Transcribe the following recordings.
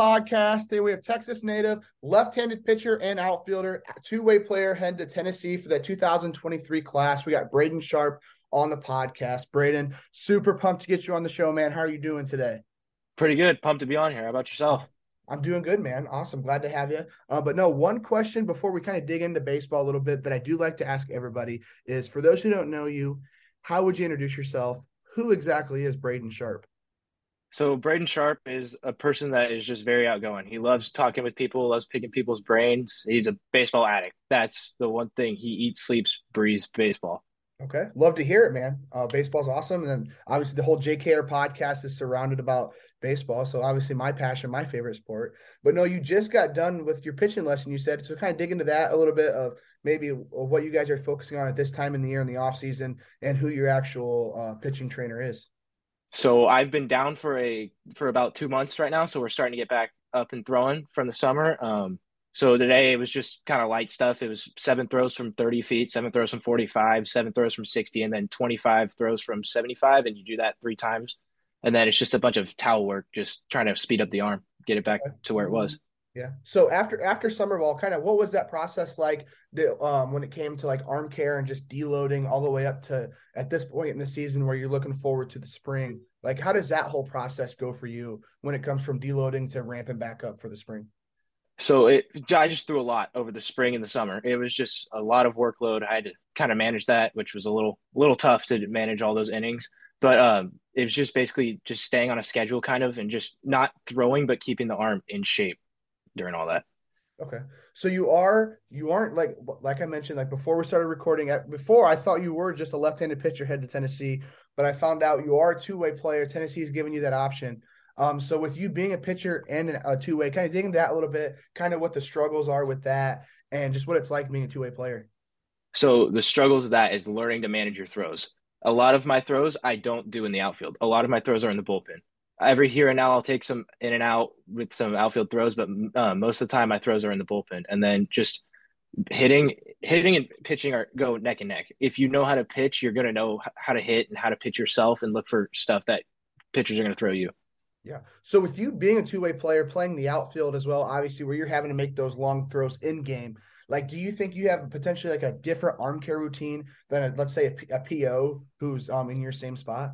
Podcast. Today we have Texas native, left-handed pitcher and outfielder, two-way player heading to Tennessee for the 2023 class. We got Brayden Sharp on the podcast. Brayden, super pumped to get you on the show, man. How are you doing today? Pretty good. Pumped to be on here. How about yourself? I'm doing good, man. Awesome. Glad to have you. Uh, but no, one question before we kind of dig into baseball a little bit that I do like to ask everybody is for those who don't know you, how would you introduce yourself? Who exactly is Brayden Sharp? So Brayden Sharp is a person that is just very outgoing. He loves talking with people, loves picking people's brains. He's a baseball addict. That's the one thing he eats, sleeps, breathes baseball. Okay, love to hear it, man. Uh, baseball's awesome, and then obviously the whole JKR podcast is surrounded about baseball. So obviously my passion, my favorite sport. But no, you just got done with your pitching lesson. You said so. Kind of dig into that a little bit of maybe what you guys are focusing on at this time in the year in the off season, and who your actual uh, pitching trainer is. So I've been down for a for about two months right now. So we're starting to get back up and throwing from the summer. Um, so today it was just kind of light stuff. It was seven throws from 30 feet, seven throws from 45, seven throws from 60, and then 25 throws from 75. And you do that three times. And then it's just a bunch of towel work, just trying to speed up the arm, get it back to where it was. Yeah. So after after summer ball, kind of what was that process like um, when it came to like arm care and just deloading all the way up to at this point in the season where you're looking forward to the spring? Like, how does that whole process go for you when it comes from deloading to ramping back up for the spring? So it, I just threw a lot over the spring and the summer. It was just a lot of workload. I had to kind of manage that, which was a little, little tough to manage all those innings. But um, it was just basically just staying on a schedule, kind of, and just not throwing, but keeping the arm in shape during all that. Okay. So you are you aren't like like I mentioned like before we started recording before I thought you were just a left-handed pitcher head to Tennessee, but I found out you are a two-way player. Tennessee is giving you that option. Um, so with you being a pitcher and a two-way, kind of digging that a little bit, kind of what the struggles are with that, and just what it's like being a two-way player. So the struggles of that is learning to manage your throws. A lot of my throws I don't do in the outfield. A lot of my throws are in the bullpen every here and now I'll take some in and out with some outfield throws, but uh, most of the time my throws are in the bullpen, and then just hitting, hitting and pitching are go neck and neck. If you know how to pitch, you're going to know how to hit and how to pitch yourself, and look for stuff that pitchers are going to throw you. Yeah. So with you being a two way player, playing the outfield as well, obviously where you're having to make those long throws in game. Like, do you think you have potentially like a different arm care routine than a, let's say a, a PO who's um in your same spot?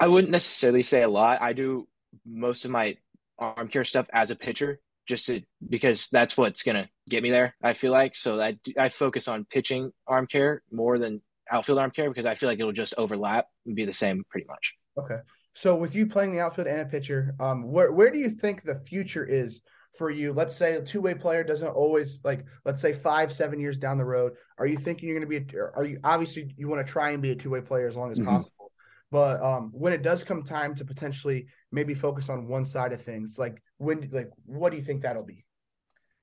I wouldn't necessarily say a lot. I do most of my arm care stuff as a pitcher, just to because that's what's gonna get me there. I feel like so I I focus on pitching arm care more than outfield arm care because I feel like it'll just overlap and be the same pretty much. Okay, so with you playing the outfield and a pitcher, um, where where do you think the future is for you? Let's say a two way player doesn't always like. Let's say five seven years down the road, are you thinking you're going to be? A, are you obviously you want to try and be a two way player as long as mm-hmm. possible? But um, when it does come time to potentially maybe focus on one side of things, like when, like, what do you think that'll be?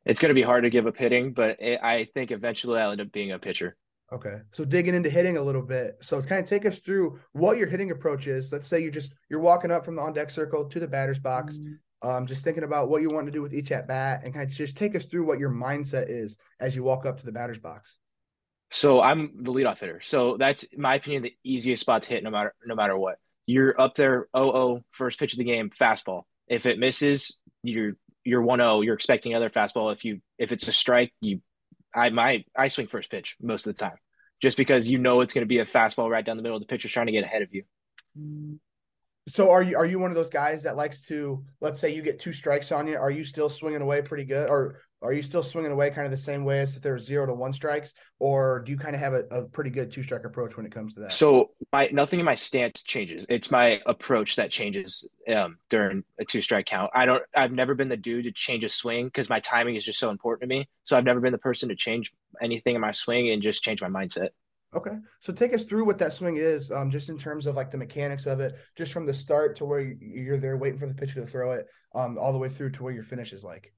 It's going to be hard to give up hitting, but it, I think eventually I'll end up being a pitcher. Okay, so digging into hitting a little bit. So kind of take us through what your hitting approach is. Let's say you just you're walking up from the on deck circle to the batter's box. Mm-hmm. Um, just thinking about what you want to do with each at bat, and kind of just take us through what your mindset is as you walk up to the batter's box. So I'm the leadoff hitter. So that's my opinion the easiest spot to hit no matter no matter what. You're up there oh oh first pitch of the game fastball. If it misses, you're you're 1-0, you're expecting another fastball. If you if it's a strike, you I my I swing first pitch most of the time. Just because you know it's going to be a fastball right down the middle. The pitcher's trying to get ahead of you. So are you are you one of those guys that likes to let's say you get two strikes on you? Are you still swinging away pretty good, or are you still swinging away kind of the same way as if there were zero to one strikes, or do you kind of have a, a pretty good two strike approach when it comes to that? So my nothing in my stance changes. It's my approach that changes um, during a two strike count. I don't. I've never been the dude to change a swing because my timing is just so important to me. So I've never been the person to change anything in my swing and just change my mindset. Okay, so take us through what that swing is, um, just in terms of like the mechanics of it, just from the start to where you're there waiting for the pitcher to throw it, um, all the way through to where your finish is like.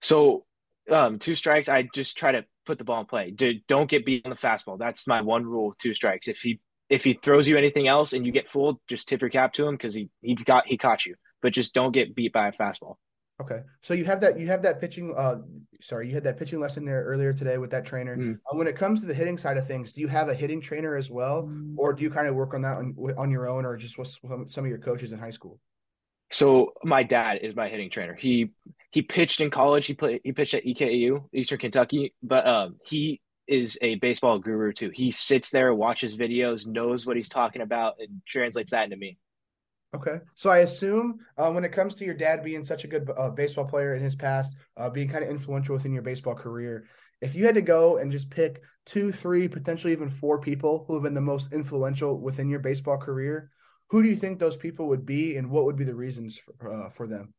So, um, two strikes, I just try to put the ball in play. don't get beat on the fastball. That's my one rule. Two strikes. If he if he throws you anything else and you get fooled, just tip your cap to him because he he got he caught you. But just don't get beat by a fastball. Okay, so you have that you have that pitching. Uh, sorry, you had that pitching lesson there earlier today with that trainer. Mm. Uh, when it comes to the hitting side of things, do you have a hitting trainer as well, or do you kind of work on that on, on your own, or just with some of your coaches in high school? So my dad is my hitting trainer. He he pitched in college. He played he pitched at EKU, Eastern Kentucky, but um, he is a baseball guru too. He sits there, watches videos, knows what he's talking about, and translates that into me. Okay, so I assume uh, when it comes to your dad being such a good uh, baseball player in his past, uh, being kind of influential within your baseball career, if you had to go and just pick two, three, potentially even four people who have been the most influential within your baseball career, who do you think those people would be, and what would be the reasons for, uh, for them?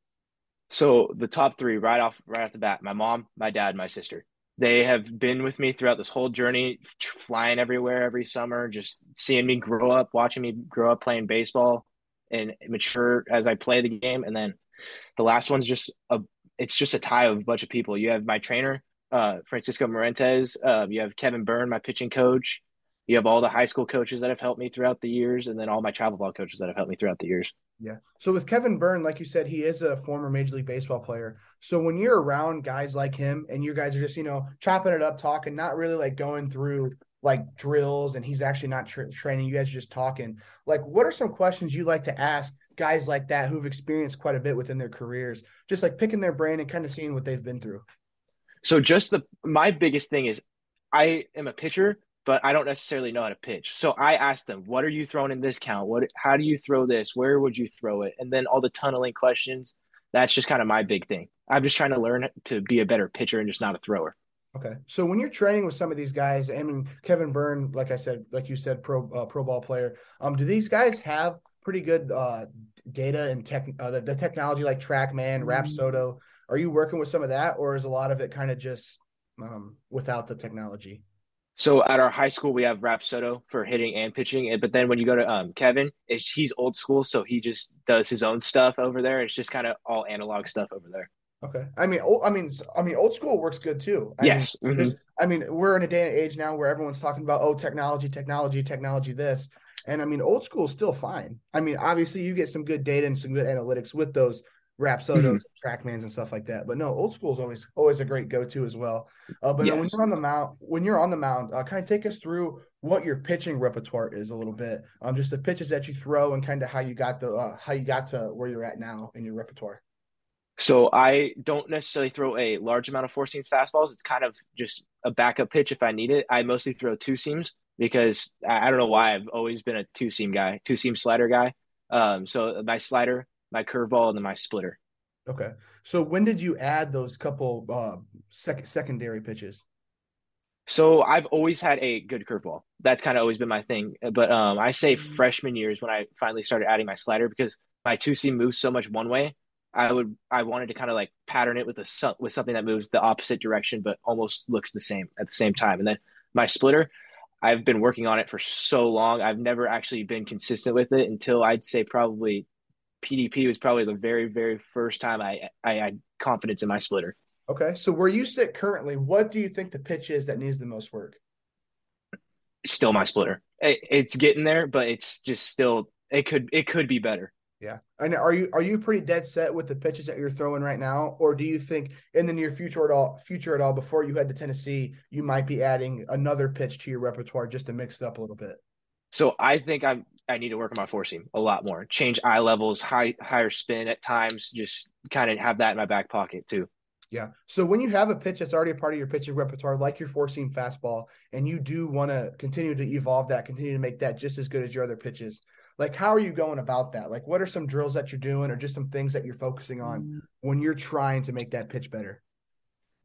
So the top three, right off right off the bat, my mom, my dad, my sister. They have been with me throughout this whole journey, flying everywhere every summer, just seeing me grow up, watching me grow up playing baseball and mature as I play the game. And then the last one's just a it's just a tie of a bunch of people. You have my trainer, uh, Francisco Marentes. Uh, you have Kevin Byrne, my pitching coach. You have all the high school coaches that have helped me throughout the years, and then all my travel ball coaches that have helped me throughout the years. Yeah. So with Kevin Byrne, like you said, he is a former Major League Baseball player. So when you're around guys like him and you guys are just, you know, chopping it up, talking, not really like going through like drills and he's actually not tra- training, you guys are just talking. Like, what are some questions you like to ask guys like that who've experienced quite a bit within their careers, just like picking their brain and kind of seeing what they've been through? So just the my biggest thing is I am a pitcher, but I don't necessarily know how to pitch. So I asked them, "What are you throwing in this count? What? How do you throw this? Where would you throw it?" And then all the tunneling questions. That's just kind of my big thing. I'm just trying to learn to be a better pitcher and just not a thrower. Okay, so when you're training with some of these guys, I mean Kevin Byrne, like I said, like you said, pro uh, pro ball player. Um, do these guys have pretty good uh data and tech uh, the, the technology like TrackMan, Rapsodo? Are you working with some of that, or is a lot of it kind of just um without the technology? So at our high school, we have Rapsodo for hitting and pitching. But then when you go to um, Kevin, he's old school, so he just does his own stuff over there. It's just kind of all analog stuff over there. Okay. I mean, old, I mean, I mean, old school works good too. I yes. Mean, mm-hmm. I mean, we're in a day and age now where everyone's talking about oh, technology, technology, technology. This, and I mean, old school is still fine. I mean, obviously, you get some good data and some good analytics with those Rapsodos, mm-hmm. Trackmans, and stuff like that. But no, old school is always always a great go to as well. Uh, but yes. when you're on the mound, when you're on the mound, uh, kind of take us through what your pitching repertoire is a little bit. Um, just the pitches that you throw and kind of how you got the uh, how you got to where you're at now in your repertoire. So I don't necessarily throw a large amount of four seams fastballs. It's kind of just a backup pitch if I need it. I mostly throw two seams because I, I don't know why I've always been a two seam guy, two seam slider guy. Um, so my slider my curveball, and then my splitter. Okay. So when did you add those couple uh, sec- secondary pitches? So I've always had a good curveball. That's kind of always been my thing. But um, I say mm-hmm. freshman years when I finally started adding my slider because my two seam moves so much one way. I would I wanted to kind of like pattern it with a with something that moves the opposite direction but almost looks the same at the same time. And then my splitter, I've been working on it for so long. I've never actually been consistent with it until I'd say probably PDP was probably the very, very first time I, I had confidence in my splitter. Okay. So where you sit currently, what do you think the pitch is that needs the most work? Still my splitter. It, it's getting there, but it's just still it could it could be better. Yeah. And are you are you pretty dead set with the pitches that you're throwing right now, or do you think in the near future at all future at all before you head to Tennessee, you might be adding another pitch to your repertoire just to mix it up a little bit? So I think I'm I need to work on my four seam a lot more. Change eye levels, high higher spin at times. Just kind of have that in my back pocket too. Yeah. So when you have a pitch that's already a part of your pitching repertoire, like your four seam fastball, and you do want to continue to evolve that, continue to make that just as good as your other pitches, like how are you going about that? Like what are some drills that you're doing, or just some things that you're focusing on mm. when you're trying to make that pitch better?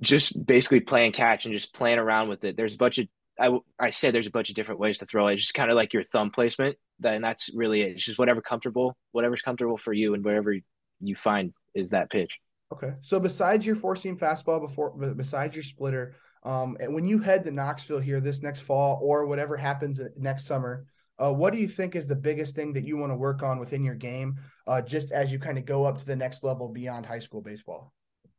Just basically playing catch and just playing around with it. There's a bunch of I, I said there's a bunch of different ways to throw it. It's just kind of like your thumb placement. Then that's really it. It's just whatever comfortable, whatever's comfortable for you, and whatever you find is that pitch. Okay. So besides your four seam fastball, before besides your splitter, Um, when you head to Knoxville here this next fall or whatever happens next summer, uh, what do you think is the biggest thing that you want to work on within your game, uh, just as you kind of go up to the next level beyond high school baseball?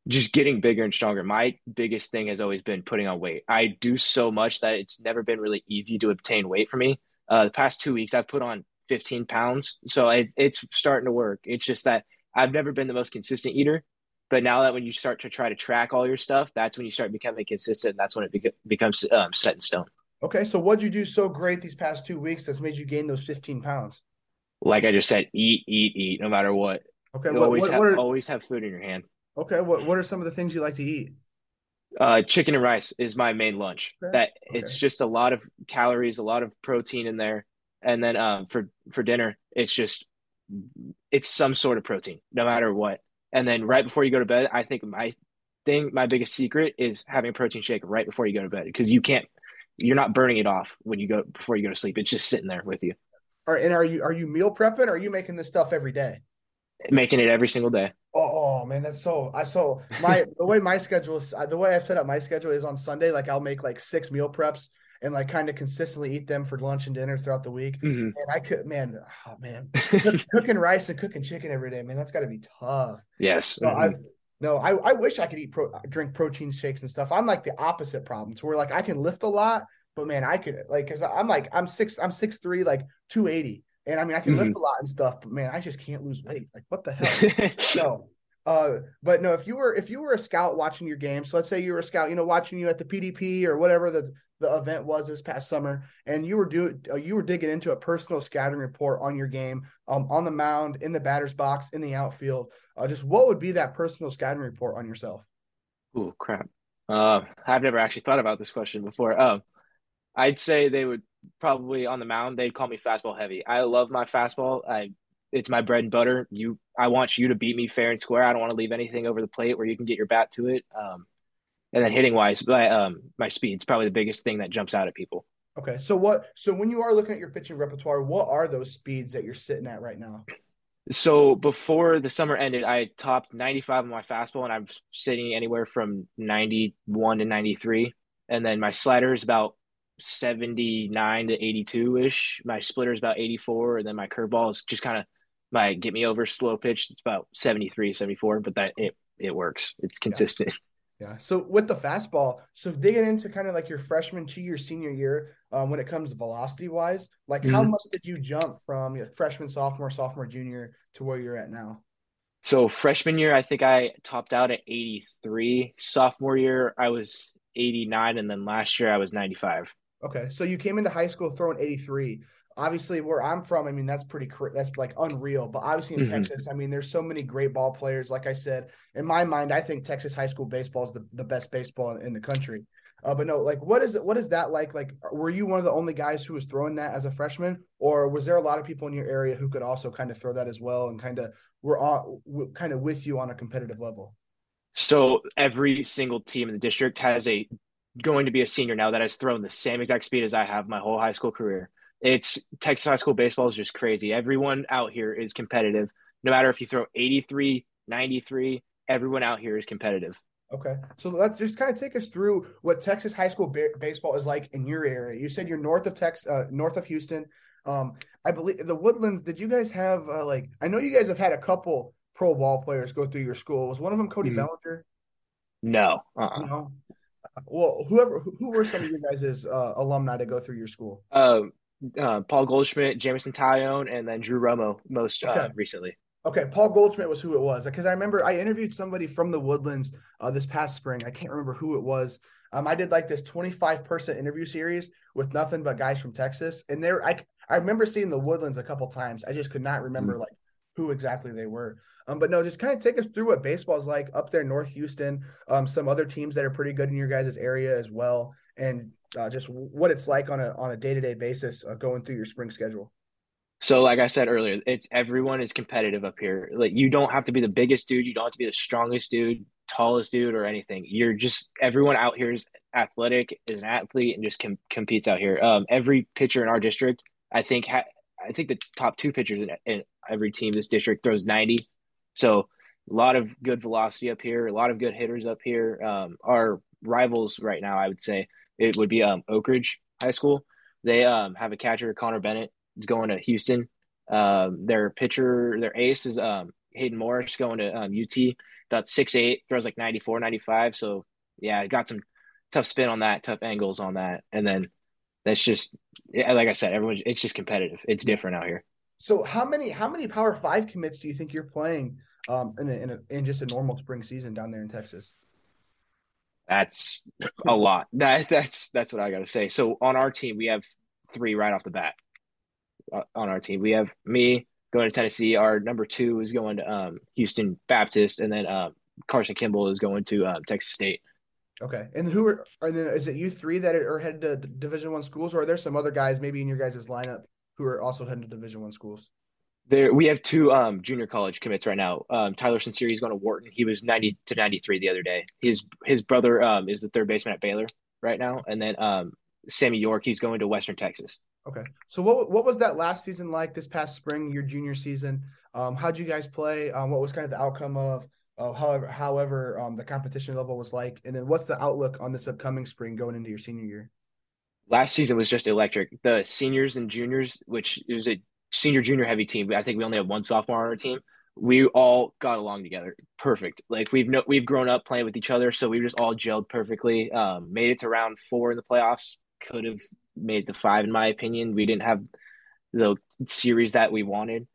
Just getting bigger and stronger. My biggest thing has always been putting on weight. I do so much that it's never been really easy to obtain weight for me. Uh, the past two weeks, I've put on 15 pounds, so it's it's starting to work. It's just that I've never been the most consistent eater, but now that when you start to try to track all your stuff, that's when you start becoming consistent. And that's when it becomes um, set in stone. Okay, so what'd you do so great these past two weeks that's made you gain those 15 pounds? Like I just said, eat, eat, eat, no matter what. Okay, what, always what, have what are, always have food in your hand. Okay, what what are some of the things you like to eat? Uh, chicken and rice is my main lunch. Okay. That okay. it's just a lot of calories, a lot of protein in there, and then um, for for dinner, it's just it's some sort of protein, no matter what. And then right before you go to bed, I think my thing, my biggest secret is having a protein shake right before you go to bed because you can't you're not burning it off when you go before you go to sleep. It's just sitting there with you. Right, and are you are you meal prepping or are you making this stuff every day? Making it every single day. Oh, man, that's so I so my the way my schedule is the way I've set up my schedule is on Sunday. Like I'll make like six meal preps and like kind of consistently eat them for lunch and dinner throughout the week. Mm-hmm. And I could, man, oh man, cooking rice and cooking chicken every day, man, that's got to be tough. Yes. So mm-hmm. I, no, I, I wish I could eat pro, drink protein shakes and stuff. I'm like the opposite problem, to where like I can lift a lot, but man, I could like because I'm like I'm six I'm six three like two eighty, and I mean I can mm-hmm. lift a lot and stuff, but man, I just can't lose weight. Like what the hell? no. Uh, but no, if you were if you were a scout watching your game, so let's say you were a scout, you know, watching you at the PDP or whatever the the event was this past summer, and you were doing uh, you were digging into a personal scouting report on your game, um, on the mound, in the batter's box, in the outfield. Uh, just what would be that personal scouting report on yourself? Oh crap! Uh, I've never actually thought about this question before. Um, I'd say they would probably on the mound they'd call me fastball heavy. I love my fastball. I it's my bread and butter. You I want you to beat me fair and square. I don't want to leave anything over the plate where you can get your bat to it. Um, and then hitting wise, my um my speed's probably the biggest thing that jumps out at people. Okay, so what? So when you are looking at your pitching repertoire, what are those speeds that you're sitting at right now? So before the summer ended, I topped 95 on my fastball, and I'm sitting anywhere from 91 to 93. And then my slider is about 79 to 82 ish. My splitter is about 84, and then my curveball is just kind of my get me over slow pitch. It's about 73, 74, but that it it works. It's consistent. Yeah. Yeah. So with the fastball, so digging into kind of like your freshman to your senior year, um, when it comes to velocity wise, like mm-hmm. how much did you jump from your freshman, sophomore, sophomore, junior to where you're at now? So freshman year, I think I topped out at 83. Sophomore year, I was 89, and then last year I was 95. Okay, so you came into high school throwing 83 obviously where I'm from, I mean, that's pretty, that's like unreal. But obviously in mm-hmm. Texas, I mean, there's so many great ball players. Like I said, in my mind, I think Texas high school baseball is the, the best baseball in the country. Uh, but no, like, what is it? What is that like? Like, were you one of the only guys who was throwing that as a freshman, or was there a lot of people in your area who could also kind of throw that as well and kind of were on, kind of with you on a competitive level? So every single team in the district has a going to be a senior now that has thrown the same exact speed as I have my whole high school career. It's Texas high school baseball is just crazy. Everyone out here is competitive. No matter if you throw 83, 93, everyone out here is competitive. Okay. So let's just kind of take us through what Texas high school ba- baseball is like in your area. You said you're north of Texas, uh, north of Houston. Um, I believe the Woodlands. Did you guys have uh, like? I know you guys have had a couple pro ball players go through your school. Was one of them Cody mm-hmm. Bellinger? No. Uh-uh. No. Well, whoever who were some of you guys' uh, alumni to go through your school? Um, uh, Paul Goldschmidt, Jameson Taillon, and then Drew Romo most uh, okay. recently. Okay, Paul Goldschmidt was who it was because I remember I interviewed somebody from the Woodlands uh, this past spring. I can't remember who it was. Um, I did like this 25 person interview series with nothing but guys from Texas, and there I I remember seeing the Woodlands a couple times. I just could not remember mm-hmm. like who exactly they were. Um, but no, just kind of take us through what baseball is like up there, North Houston. Um, some other teams that are pretty good in your guys' area as well, and uh, just what it's like on a on a day to day basis uh, going through your spring schedule. So, like I said earlier, it's everyone is competitive up here. Like you don't have to be the biggest dude, you don't have to be the strongest dude, tallest dude, or anything. You're just everyone out here is athletic, is an athlete, and just com- competes out here. Um, every pitcher in our district, I think, ha- I think the top two pitchers in, in every team this district throws ninety. So a lot of good velocity up here, a lot of good hitters up here. Um, our rivals right now, I would say it would be um, Oak Ridge High School. They um, have a catcher, Connor Bennett, going to Houston. Um, their pitcher, their ace is um, Hayden Morris going to um, UT. About six eight, throws like 94, 95. So yeah, got some tough spin on that, tough angles on that, and then that's just like I said, everyone. It's just competitive. It's different out here. So how many how many Power Five commits do you think you're playing um, in a, in, a, in just a normal spring season down there in Texas? That's a lot. That that's that's what I got to say. So on our team, we have three right off the bat. Uh, on our team, we have me going to Tennessee. Our number two is going to um, Houston Baptist, and then uh, Carson Kimball is going to um, Texas State. Okay, and who are and then is it you three that are headed to Division One schools, or are there some other guys maybe in your guys' lineup who are also heading to Division One schools? There, we have two um, junior college commits right now. Um, Tyler Sincere is going to Wharton. He was ninety to ninety three the other day. His his brother um, is the third baseman at Baylor right now, and then um, Sammy York. He's going to Western Texas. Okay, so what what was that last season like? This past spring, your junior season. Um, how'd you guys play? Um, what was kind of the outcome of uh, however however um, the competition level was like, and then what's the outlook on this upcoming spring going into your senior year? Last season was just electric. The seniors and juniors, which it was a senior junior heavy team. I think we only have one sophomore on our team. We all got along together, perfect. Like we've no, we've grown up playing with each other, so we just all gelled perfectly. Um, made it to round four in the playoffs. Could have made it to five, in my opinion. We didn't have the series that we wanted,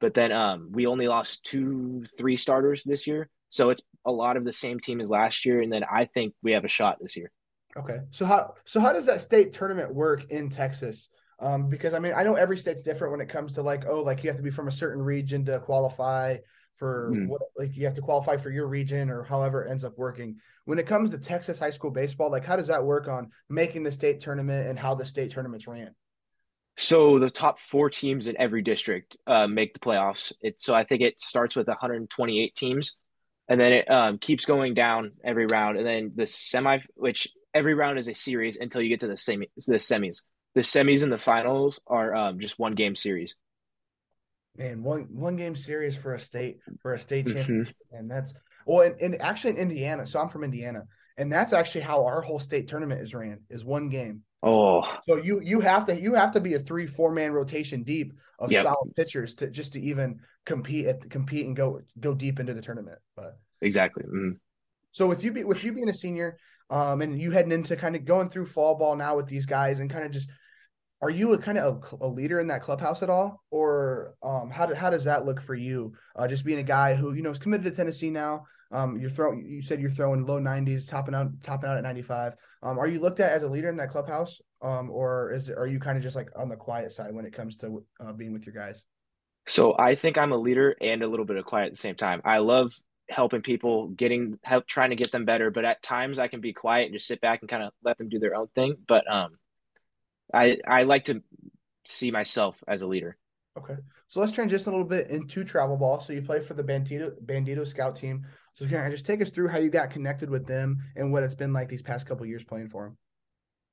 but then um, we only lost two, three starters this year, so it's a lot of the same team as last year. And then I think we have a shot this year. Okay, so how so how does that state tournament work in Texas? Um, because I mean, I know every state's different when it comes to like, oh, like you have to be from a certain region to qualify for mm. what, like you have to qualify for your region or however it ends up working. When it comes to Texas high school baseball, like how does that work on making the state tournament and how the state tournaments ran? So the top four teams in every district uh, make the playoffs. It so I think it starts with 128 teams, and then it um, keeps going down every round, and then the semi, which every round is a series until you get to the semi the semis the semis and the finals are um, just one game series. Man, one one game series for a state for a state mm-hmm. championship, and that's well, and, and actually in Indiana. So I'm from Indiana, and that's actually how our whole state tournament is ran is one game. Oh, so you you have to you have to be a three four man rotation deep of yep. solid pitchers to just to even compete at compete and go go deep into the tournament. But exactly. Mm. So with you be, with you being a senior, um, and you heading into kind of going through fall ball now with these guys and kind of just are you a kind of a, a, leader in that clubhouse at all or um, how, do, how does that look for you uh, just being a guy who you know is committed to tennessee now um, you're throwing you said you're throwing low 90s topping out topping out at 95 um, are you looked at as a leader in that clubhouse um, or is it, are you kind of just like on the quiet side when it comes to uh, being with your guys so i think i'm a leader and a little bit of quiet at the same time i love helping people getting help trying to get them better but at times i can be quiet and just sit back and kind of let them do their own thing but um I I like to see myself as a leader. Okay, so let's transition a little bit into travel ball. So you play for the Bandito Bandito Scout team. So can I just take us through how you got connected with them and what it's been like these past couple years playing for them?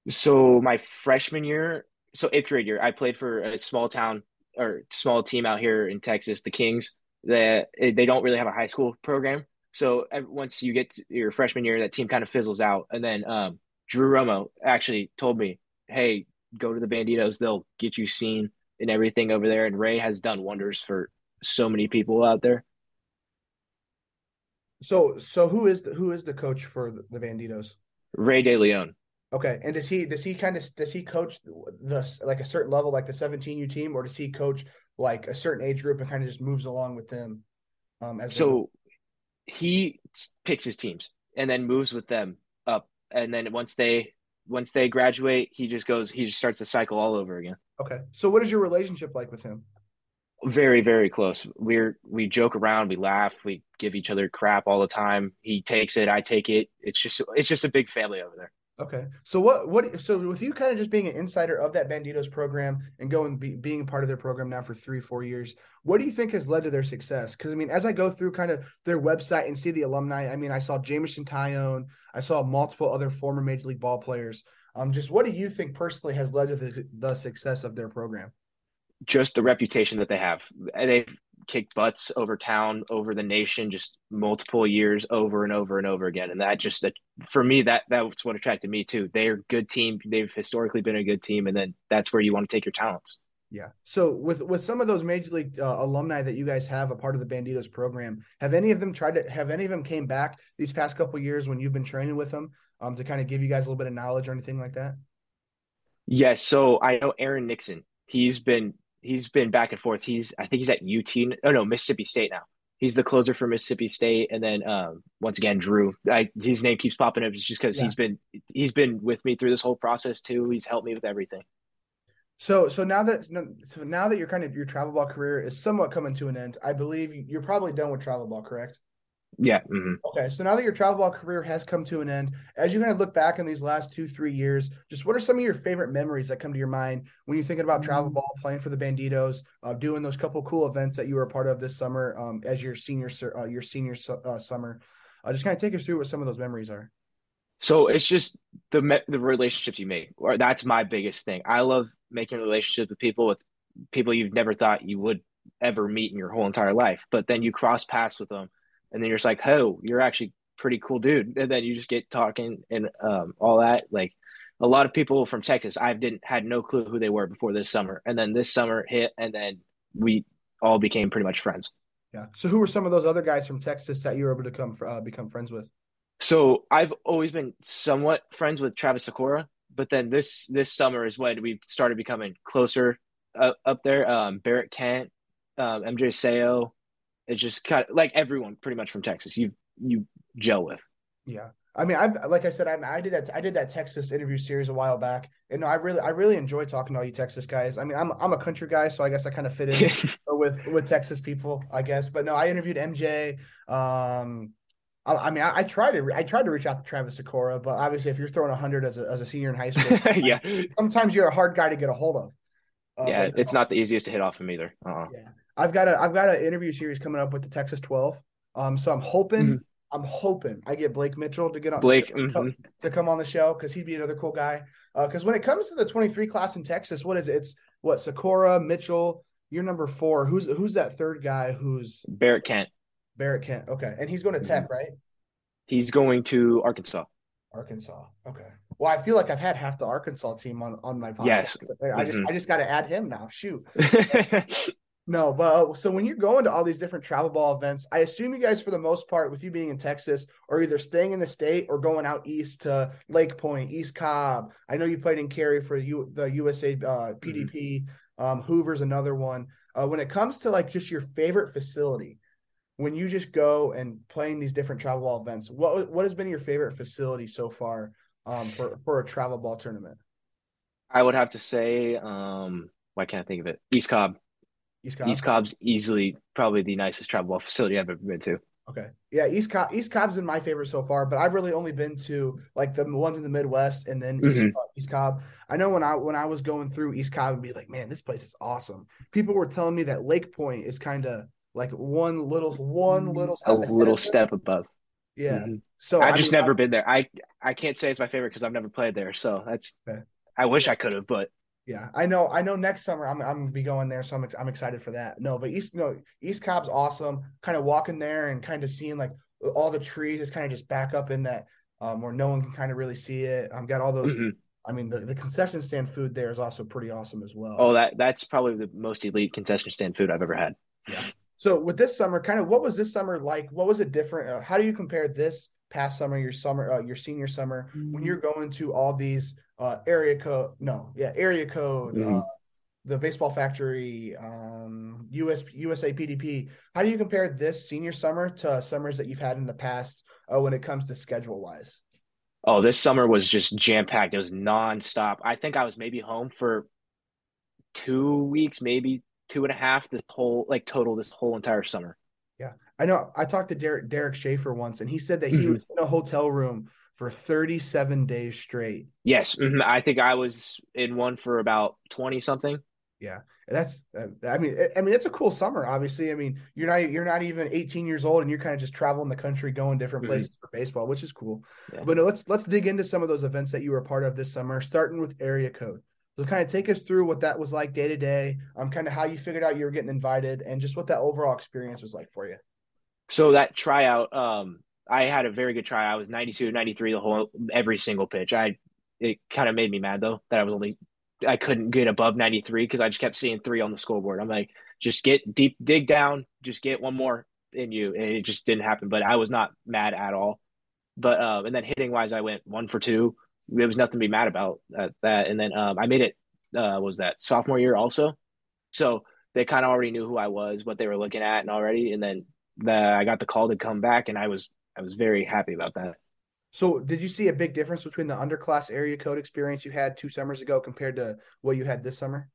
So my freshman year, so eighth grade year, I played for a small town or small team out here in Texas, the Kings. That they don't really have a high school program. So once you get your freshman year, that team kind of fizzles out. And then um, Drew Romo actually told me, "Hey, go to the Banditos. They'll get you seen and everything over there. And Ray has done wonders for so many people out there. So, so who is the who is the coach for the, the Banditos? Ray De Leon. Okay, and does he does he kind of does he coach the like a certain level, like the seventeen U team, or does he coach like a certain age group and kind of just moves along with them? Um, as so he picks his teams and then moves with them up, and then once they once they graduate, he just goes, he just starts the cycle all over again. Okay. So what is your relationship like with him? Very, very close. We're we joke around, we laugh, we give each other crap all the time. He takes it, I take it. It's just it's just a big family over there. Okay. So what what so with you kind of just being an insider of that Banditos program and going be, being part of their program now for 3 4 years, what do you think has led to their success? Cuz I mean, as I go through kind of their website and see the alumni, I mean, I saw Jameson Taillon, I saw multiple other former major league ball players. Um just what do you think personally has led to the, the success of their program? Just the reputation that they have. They've kicked butts over town, over the nation, just multiple years over and over and over again. And that just for me that that's what attracted me too. They're a good team. They've historically been a good team, and then that's where you want to take your talents. Yeah. So with with some of those major league uh, alumni that you guys have a part of the Banditos program, have any of them tried to have any of them came back these past couple years when you've been training with them um, to kind of give you guys a little bit of knowledge or anything like that? Yes. So I know Aaron Nixon. He's been he's been back and forth. He's I think he's at UT. Oh no, Mississippi State now. He's the closer for Mississippi State, and then um, once again Drew. I, his name keeps popping up. It's just because yeah. he's been he's been with me through this whole process too. He's helped me with everything. So so now that so now that your kind of your travel ball career is somewhat coming to an end, I believe you're probably done with travel ball, correct? Yeah. Mm-hmm. Okay. So now that your travel ball career has come to an end, as you kind of look back in these last two, three years, just what are some of your favorite memories that come to your mind when you're thinking about travel mm-hmm. ball, playing for the Banditos, uh, doing those couple cool events that you were a part of this summer um, as your senior uh, your senior uh, summer? Uh, just kind of take us through what some of those memories are. So it's just the the relationships you make. Or that's my biggest thing. I love making relationships with people with people you've never thought you would ever meet in your whole entire life. But then you cross paths with them, and then you're just like, "Oh, you're actually pretty cool dude." And then you just get talking and um, all that. Like a lot of people from Texas, I didn't had no clue who they were before this summer, and then this summer hit, and then we all became pretty much friends. Yeah. So who were some of those other guys from Texas that you were able to come uh, become friends with? So I've always been somewhat friends with Travis Sykora, but then this this summer is when we started becoming closer uh, up there. Um, Barrett Kent, um, MJ Seo, it's just kind of like everyone pretty much from Texas. You you gel with. Yeah, I mean, I'm like I said, I, I did that. I did that Texas interview series a while back, and no, I really, I really enjoy talking to all you Texas guys. I mean, I'm, I'm a country guy, so I guess I kind of fit in with with Texas people, I guess. But no, I interviewed MJ. Um, I, I mean, I, I tried to, I tried to reach out to Travis Sykora, but obviously, if you're throwing hundred as a as a senior in high school, yeah, sometimes you're a hard guy to get a hold of. Uh, yeah, it's not the easiest to hit off him either. Uh-uh. Yeah, I've got a I've got an interview series coming up with the Texas 12. Um, so I'm hoping mm-hmm. I'm hoping I get Blake Mitchell to get on Blake to, mm-hmm. to come on the show because he'd be another cool guy. Because uh, when it comes to the 23 class in Texas, what is it? It's what Sykora Mitchell. You're number four. Who's who's that third guy? Who's Barrett Kent. Barrett Kent. Okay, and he's going to mm-hmm. Tech, right? He's going to Arkansas. Arkansas. Okay. Well, I feel like I've had half the Arkansas team on on my podcast. Yes. I just mm-hmm. I just got to add him now. Shoot. No, but uh, so when you're going to all these different travel ball events, I assume you guys, for the most part, with you being in Texas, are either staying in the state or going out east to Lake Point, East Cobb. I know you played in Cary for you, the USA uh, PDP. Mm-hmm. Um, Hoover's another one. Uh, when it comes to like just your favorite facility, when you just go and playing these different travel ball events, what what has been your favorite facility so far um, for for a travel ball tournament? I would have to say, um, why can't I think of it? East Cobb. East Cobb. East Cobb's easily probably the nicest travel ball facility I've ever been to. Okay. Yeah, East Cobb East Cobb's been my favorite so far, but I've really only been to like the ones in the Midwest and then mm-hmm. East, East, Cobb. I know when I when I was going through East Cobb and be like, man, this place is awesome. People were telling me that Lake Point is kind of like one little one mm-hmm. little a little step above. Yeah. Mm-hmm. So I've just mean, never I, been there. I I can't say it's my favorite because I've never played there. So that's okay. I wish I could have, but yeah, I know. I know. Next summer, I'm I'm gonna be going there, so I'm I'm excited for that. No, but East, you no, East Cobb's awesome. Kind of walking there and kind of seeing like all the trees. It's kind of just back up in that um where no one can kind of really see it. I've got all those. Mm-hmm. I mean, the, the concession stand food there is also pretty awesome as well. Oh, that that's probably the most elite concession stand food I've ever had. Yeah. So with this summer, kind of what was this summer like? What was it different? Uh, how do you compare this past summer, your summer, uh, your senior summer, mm-hmm. when you're going to all these uh, area code. No, yeah, area code. Mm-hmm. Uh, the baseball factory, um, US USA PDP. How do you compare this senior summer to summers that you've had in the past uh, when it comes to schedule wise? Oh, this summer was just jam packed. It was nonstop. I think I was maybe home for two weeks, maybe two and a half. This whole like total this whole entire summer. Yeah, I know. I talked to Derek Derek Schaefer once, and he said that he mm-hmm. was in a hotel room for 37 days straight. Yes, mm-hmm. I think I was in one for about 20 something. Yeah, that's. Uh, I mean, I mean, it's a cool summer. Obviously, I mean, you're not you're not even 18 years old, and you're kind of just traveling the country, going different mm-hmm. places for baseball, which is cool. Yeah. But no, let's let's dig into some of those events that you were a part of this summer, starting with area code. So kind of take us through what that was like day to day, um, kind of how you figured out you were getting invited, and just what that overall experience was like for you. So that tryout, um, I had a very good try. I was 92, 93 the whole every single pitch. I it kind of made me mad though that I was only I couldn't get above 93 because I just kept seeing three on the scoreboard. I'm like, just get deep, dig down, just get one more in you. And it just didn't happen. But I was not mad at all. But um, and then hitting wise, I went one for two. There was nothing to be mad about at that. And then um, I made it. Uh, was that sophomore year also? So they kind of already knew who I was, what they were looking at, and already. And then the, I got the call to come back, and I was I was very happy about that. So, did you see a big difference between the underclass area code experience you had two summers ago compared to what you had this summer?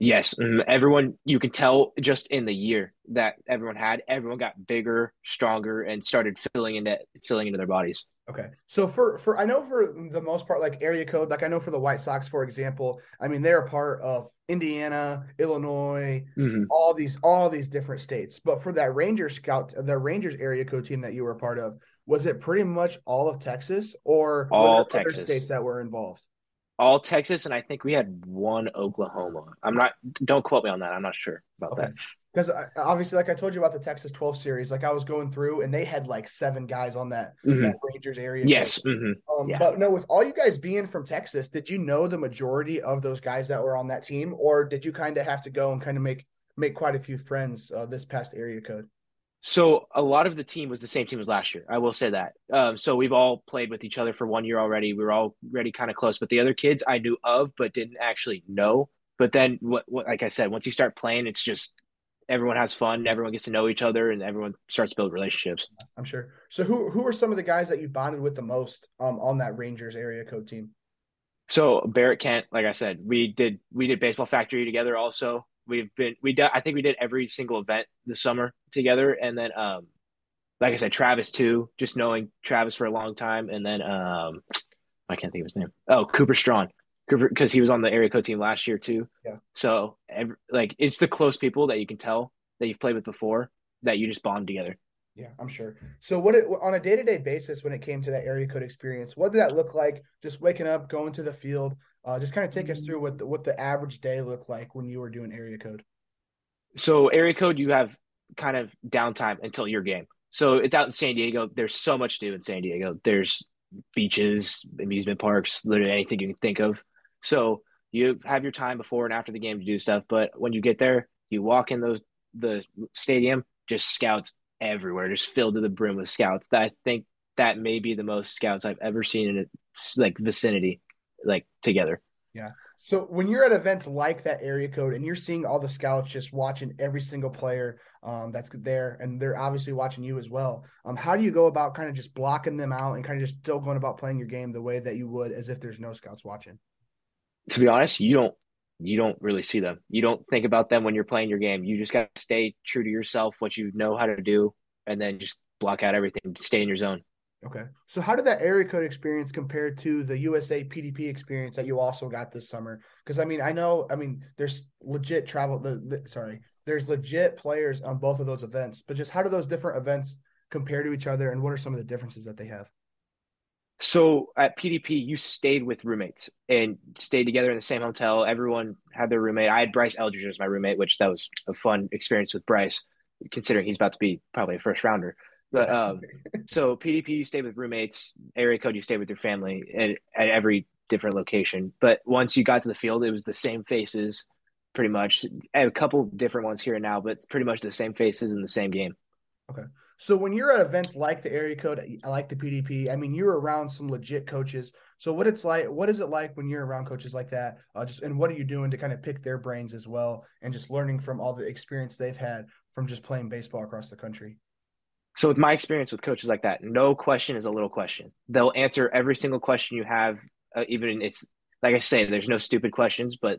Yes, mm, everyone you can tell just in the year that everyone had, everyone got bigger, stronger, and started filling into filling into their bodies. Okay, so for for I know for the most part, like area code, like I know for the White Sox, for example, I mean they're a part of Indiana, Illinois, mm-hmm. all these all these different states. But for that Ranger scout, the Rangers area code team that you were a part of, was it pretty much all of Texas or all Texas states that were involved? All Texas, and I think we had one Oklahoma. I'm not. Don't quote me on that. I'm not sure about okay. that. Because obviously, like I told you about the Texas 12 series, like I was going through, and they had like seven guys on that, mm-hmm. that Rangers area. Yes. Mm-hmm. Um, yeah. But no, with all you guys being from Texas, did you know the majority of those guys that were on that team, or did you kind of have to go and kind of make make quite a few friends uh, this past area code? So a lot of the team was the same team as last year. I will say that. Um, so we've all played with each other for one year already. We were all already kind of close, but the other kids I knew of, but didn't actually know. But then, what, what, like I said, once you start playing, it's just everyone has fun. Everyone gets to know each other, and everyone starts to build relationships. I'm sure. So who who are some of the guys that you bonded with the most um, on that Rangers area code team? So Barrett Kent, like I said, we did we did baseball factory together also we've been we did I think we did every single event this summer together, and then um, like I said, Travis too. Just knowing Travis for a long time, and then um, I can't think of his name. Oh, Cooper Strong, Cooper because he was on the area code team last year too. Yeah. So every, like it's the close people that you can tell that you've played with before that you just bond together. Yeah, I'm sure. So, what it, on a day to day basis, when it came to that area code experience, what did that look like? Just waking up, going to the field. Uh, just kind of take us through what the, what the average day looked like when you were doing area code. So, area code, you have kind of downtime until your game. So, it's out in San Diego. There's so much to do in San Diego. There's beaches, amusement parks, literally anything you can think of. So, you have your time before and after the game to do stuff. But when you get there, you walk in those the stadium, just scouts everywhere, just filled to the brim with scouts. That I think that may be the most scouts I've ever seen in its like vicinity, like together. Yeah. So when you're at events like that area code and you're seeing all the scouts just watching every single player um, that's there, and they're obviously watching you as well. Um, how do you go about kind of just blocking them out and kind of just still going about playing your game the way that you would as if there's no scouts watching? To be honest, you don't you don't really see them. You don't think about them when you're playing your game. You just got to stay true to yourself, what you know how to do, and then just block out everything, stay in your zone. Okay. So how did that area code experience compare to the USA PDP experience that you also got this summer? Because I mean, I know, I mean, there's legit travel. The, the, sorry, there's legit players on both of those events, but just how do those different events compare to each other, and what are some of the differences that they have? So at PDP, you stayed with roommates and stayed together in the same hotel. Everyone had their roommate. I had Bryce Eldridge as my roommate, which that was a fun experience with Bryce, considering he's about to be probably a first rounder. But um, so PDP, you stayed with roommates. Area code, you stayed with your family at, at every different location. But once you got to the field, it was the same faces, pretty much. a couple different ones here and now, but pretty much the same faces in the same game. Okay. So when you're at events like the area code, I like the PDP. I mean, you're around some legit coaches. So what it's like, what is it like when you're around coaches like that? Uh, just and what are you doing to kind of pick their brains as well, and just learning from all the experience they've had from just playing baseball across the country? So with my experience with coaches like that, no question is a little question. They'll answer every single question you have. Uh, even it's like I say, there's no stupid questions, but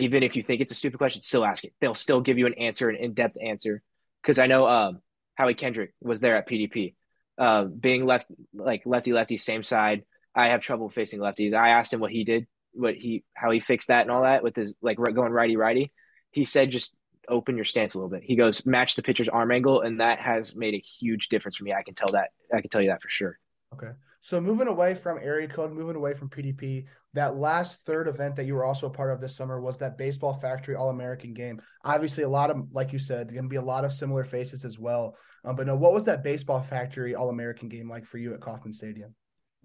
even if you think it's a stupid question, still ask it. They'll still give you an answer, an in-depth answer. Because I know um, Howie Kendrick was there at PDP. Uh, being left like lefty lefty same side, I have trouble facing lefties. I asked him what he did, what he how he fixed that and all that with his like going righty righty. He said just open your stance a little bit. He goes match the pitcher's arm angle, and that has made a huge difference for me. I can tell that. I can tell you that for sure. Okay. So moving away from area code, moving away from PDP, that last third event that you were also a part of this summer was that baseball factory All American game. Obviously, a lot of like you said, going to be a lot of similar faces as well. Um, but no, what was that baseball factory All American game like for you at Kauffman Stadium?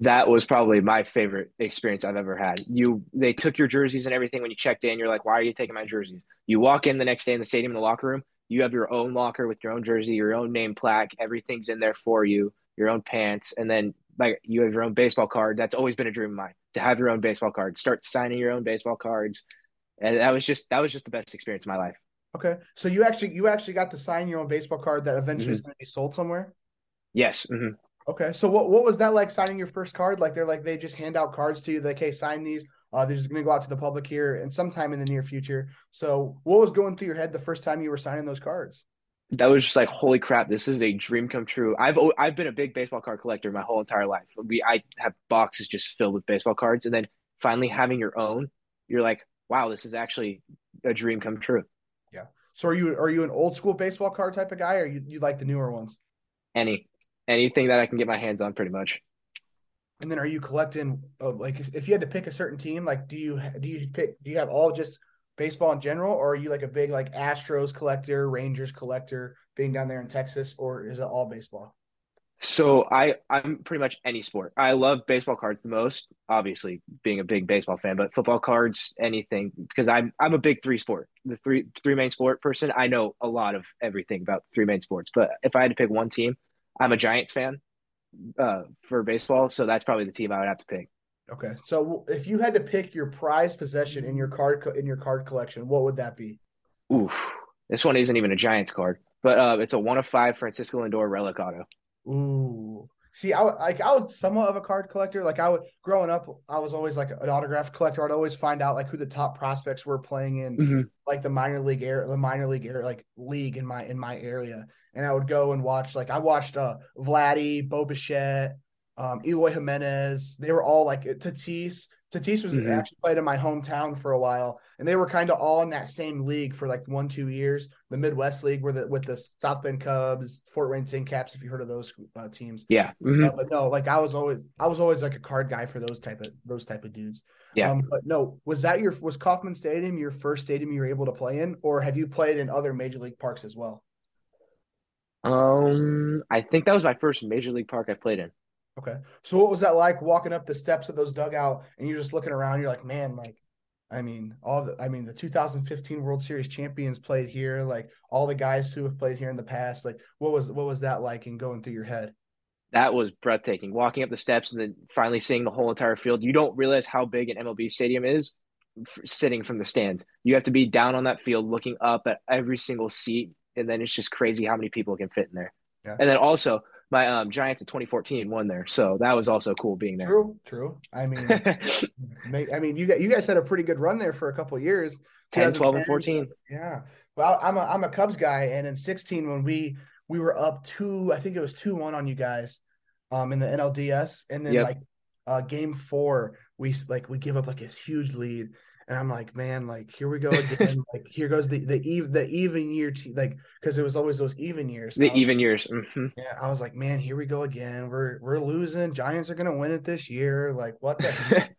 That was probably my favorite experience I've ever had. You they took your jerseys and everything when you checked in. You're like, why are you taking my jerseys? You walk in the next day in the stadium in the locker room. You have your own locker with your own jersey, your own name plaque. Everything's in there for you. Your own pants, and then like you have your own baseball card. That's always been a dream of mine to have your own baseball card. Start signing your own baseball cards, and that was just that was just the best experience of my life. Okay, so you actually you actually got to sign your own baseball card that eventually mm-hmm. is going to be sold somewhere. Yes. Mm-hmm. Okay, so what what was that like signing your first card? Like they're like they just hand out cards to you. Like, hey, sign these. Uh, they're just going to go out to the public here and sometime in the near future. So, what was going through your head the first time you were signing those cards? That was just like holy crap this is a dream come true. I've i've been a big baseball card collector my whole entire life. We i have boxes just filled with baseball cards and then finally having your own you're like wow this is actually a dream come true. Yeah. So are you are you an old school baseball card type of guy or you, you like the newer ones? Any anything that i can get my hands on pretty much. And then are you collecting uh, like if you had to pick a certain team like do you do you pick do you have all just baseball in general, or are you like a big like Astros collector, Rangers collector, being down there in Texas, or is it all baseball? So I I'm pretty much any sport. I love baseball cards the most, obviously being a big baseball fan, but football cards, anything because I'm I'm a big three sport, the three three main sport person. I know a lot of everything about three main sports, but if I had to pick one team, I'm a Giants fan uh, for baseball, so that's probably the team I would have to pick. Okay. So if you had to pick your prized possession in your card in your card collection, what would that be? Oof. This one isn't even a Giants card, but uh, it's a one of five Francisco Lindor relic auto. Ooh. See, I like I was somewhat of a card collector. Like I would growing up, I was always like an autograph collector. I'd always find out like who the top prospects were playing in mm-hmm. like the minor league area, the minor league area, like league in my in my area. And I would go and watch like I watched uh Vladdy, Bo Bichette, um, Eloy Jimenez. They were all like Tatis. Tatis was mm-hmm. actually played in my hometown for a while, and they were kind of all in that same league for like one, two years. The Midwest League, where the with the South Bend Cubs, Fort Wayne Tin Caps. If you heard of those uh, teams, yeah. Mm-hmm. Uh, but no, like I was always, I was always like a card guy for those type of those type of dudes. Yeah. Um, but no, was that your was Kauffman Stadium your first stadium you were able to play in, or have you played in other major league parks as well? Um, I think that was my first major league park I played in. Okay. So what was that like walking up the steps of those dugout and you're just looking around, you're like, man, like I mean, all the I mean, the 2015 World Series champions played here, like all the guys who have played here in the past. Like what was what was that like and going through your head? That was breathtaking. Walking up the steps and then finally seeing the whole entire field. You don't realize how big an MLB stadium is sitting from the stands. You have to be down on that field looking up at every single seat and then it's just crazy how many people can fit in there. Yeah. And then also my um, Giants in 2014 won there, so that was also cool being there. True, true. I mean, I mean, you guys, you guys had a pretty good run there for a couple years. 10, 12, and 14. Yeah. Well, I'm a I'm a Cubs guy, and in 16 when we we were up two, I think it was two one on you guys, um, in the NLDS, and then yep. like uh, game four, we like we give up like this huge lead, and I'm like, man, like here we go again. like here goes the the even the even year, t- like because it was always those even years. The even years. Mm-hmm. Yeah, I was like, man, here we go again. We're we're losing. Giants are gonna win it this year. Like what the.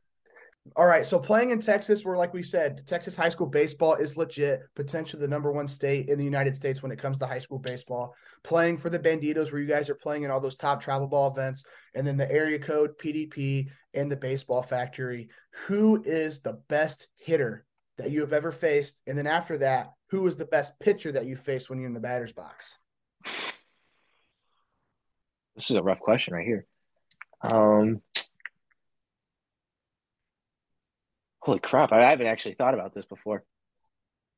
All right, so playing in Texas, where like we said, Texas high school baseball is legit, potentially the number one state in the United States when it comes to high school baseball. Playing for the Banditos, where you guys are playing in all those top travel ball events, and then the area code PDP and the baseball factory. Who is the best hitter that you have ever faced? And then after that, who is the best pitcher that you faced when you're in the batter's box? This is a rough question right here. Um, holy crap! I haven't actually thought about this before.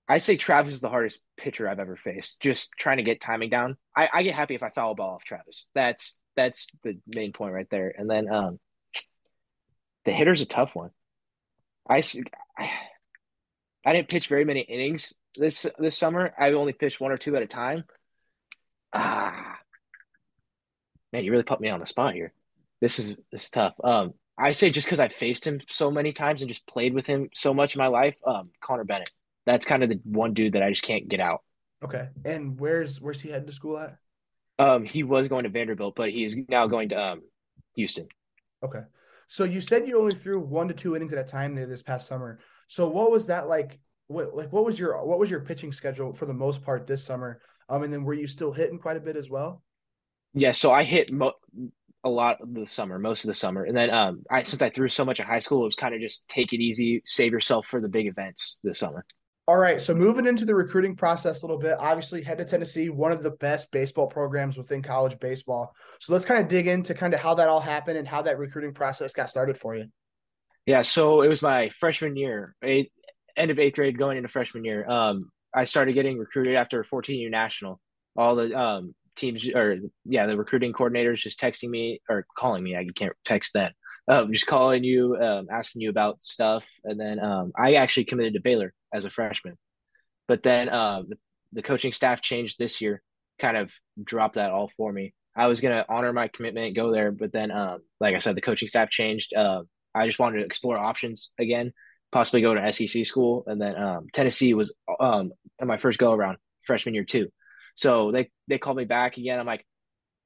I say Travis is the hardest pitcher I've ever faced. Just trying to get timing down. I, I get happy if I foul a ball off Travis. That's that's the main point right there. And then um, the hitter's a tough one. I, I didn't pitch very many innings this this summer. I only pitched one or two at a time. Ah, man, you really put me on the spot here. This is this is tough. Um, I say just because I faced him so many times and just played with him so much in my life. Um, Connor Bennett. That's kind of the one dude that I just can't get out. Okay, and where's where's he heading to school at? Um, he was going to Vanderbilt, but he's now going to um Houston. Okay. So you said you only threw one to two innings at a time there this past summer. So what was that like? What like what was your what was your pitching schedule for the most part this summer? Um, and then were you still hitting quite a bit as well? Yeah, so I hit mo- a lot of the summer, most of the summer, and then um, I since I threw so much in high school, it was kind of just take it easy, save yourself for the big events this summer. All right, so moving into the recruiting process a little bit, obviously head to Tennessee, one of the best baseball programs within college baseball. So let's kind of dig into kind of how that all happened and how that recruiting process got started for you. Yeah, so it was my freshman year, eighth, end of eighth grade, going into freshman year. Um, I started getting recruited after 14 year national. All the um, teams, or yeah, the recruiting coordinators just texting me or calling me. I can't text then. Um, just calling you, um, asking you about stuff, and then um, I actually committed to Baylor as a freshman. But then uh, the, the coaching staff changed this year, kind of dropped that all for me. I was gonna honor my commitment, go there, but then, um, like I said, the coaching staff changed. Uh, I just wanted to explore options again, possibly go to SEC school, and then um, Tennessee was um, my first go around freshman year too. So they they called me back again. I'm like,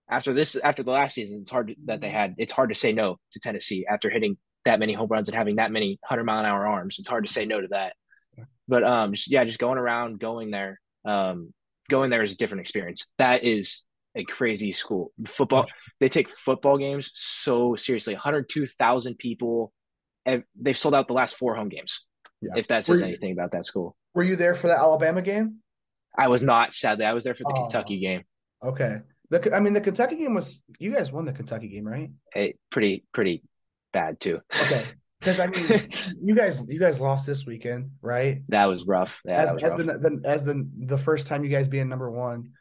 after this, after the last season, it's hard to, that they had. It's hard to say no to Tennessee after hitting that many home runs and having that many hundred mile an hour arms. It's hard to say no to that. But um, just, yeah, just going around, going there, um, going there is a different experience. That is a crazy school. Football, they take football games so seriously. 102,000 people. And They've sold out the last four home games. Yeah. If that says you, anything about that school. Were you there for the Alabama game? I was not. Sadly, I was there for the oh, Kentucky game. Okay. The, I mean, the Kentucky game was. You guys won the Kentucky game, right? Hey, pretty, pretty bad too. Okay. Because I mean, you guys, you guys lost this weekend, right? That was rough. Yeah, as, was as rough. the, the, as the the first time you guys being number one,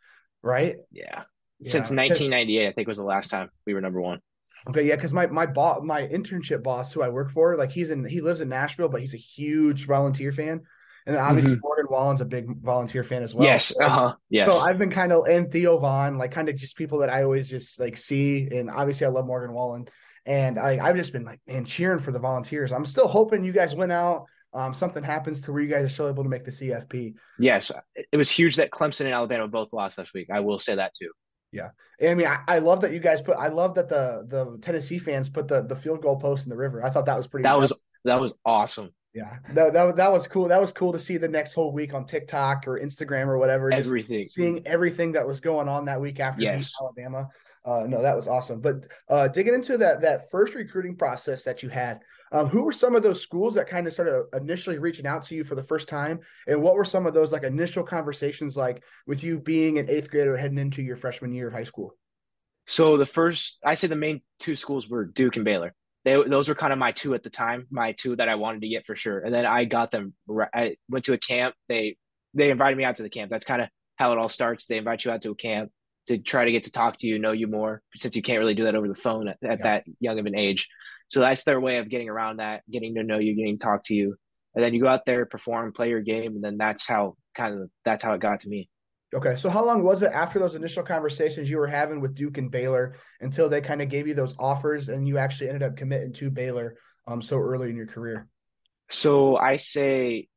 right? Yeah. yeah. Since 1998, I think was the last time we were number one. Okay, yeah, because my my boss, my internship boss, who I work for, like he's in, he lives in Nashville, but he's a huge volunteer fan, and obviously mm-hmm. Morgan Wallen's a big volunteer fan as well. Yes, uh-huh. yes. So I've been kind of and Theo Von, like kind of just people that I always just like see, and obviously I love Morgan Wallen, and I, I've just been like, man, cheering for the volunteers. I'm still hoping you guys went out. Um, something happens to where you guys are still able to make the CFP. Yes, it was huge that Clemson and Alabama both lost last week. I will say that too. Yeah, and I mean, I, I, love that you guys put. I love that the the Tennessee fans put the the field goal post in the river. I thought that was pretty. That was that was awesome. Yeah, that, that that was cool. That was cool to see the next whole week on TikTok or Instagram or whatever. Everything, seeing everything that was going on that week after yes. Alabama. Uh, no, that was awesome. But uh, digging into that that first recruiting process that you had, um, who were some of those schools that kind of started initially reaching out to you for the first time, and what were some of those like initial conversations like with you being an eighth grader heading into your freshman year of high school? So the first, I say the main two schools were Duke and Baylor. They those were kind of my two at the time, my two that I wanted to get for sure. And then I got them. I went to a camp. They they invited me out to the camp. That's kind of how it all starts. They invite you out to a camp to try to get to talk to you, know you more, since you can't really do that over the phone at, at yeah. that young of an age. So that's their way of getting around that, getting to know you, getting to talk to you. And then you go out there, perform, play your game, and then that's how kind of that's how it got to me. Okay, so how long was it after those initial conversations you were having with Duke and Baylor until they kind of gave you those offers and you actually ended up committing to Baylor um so early in your career? So I say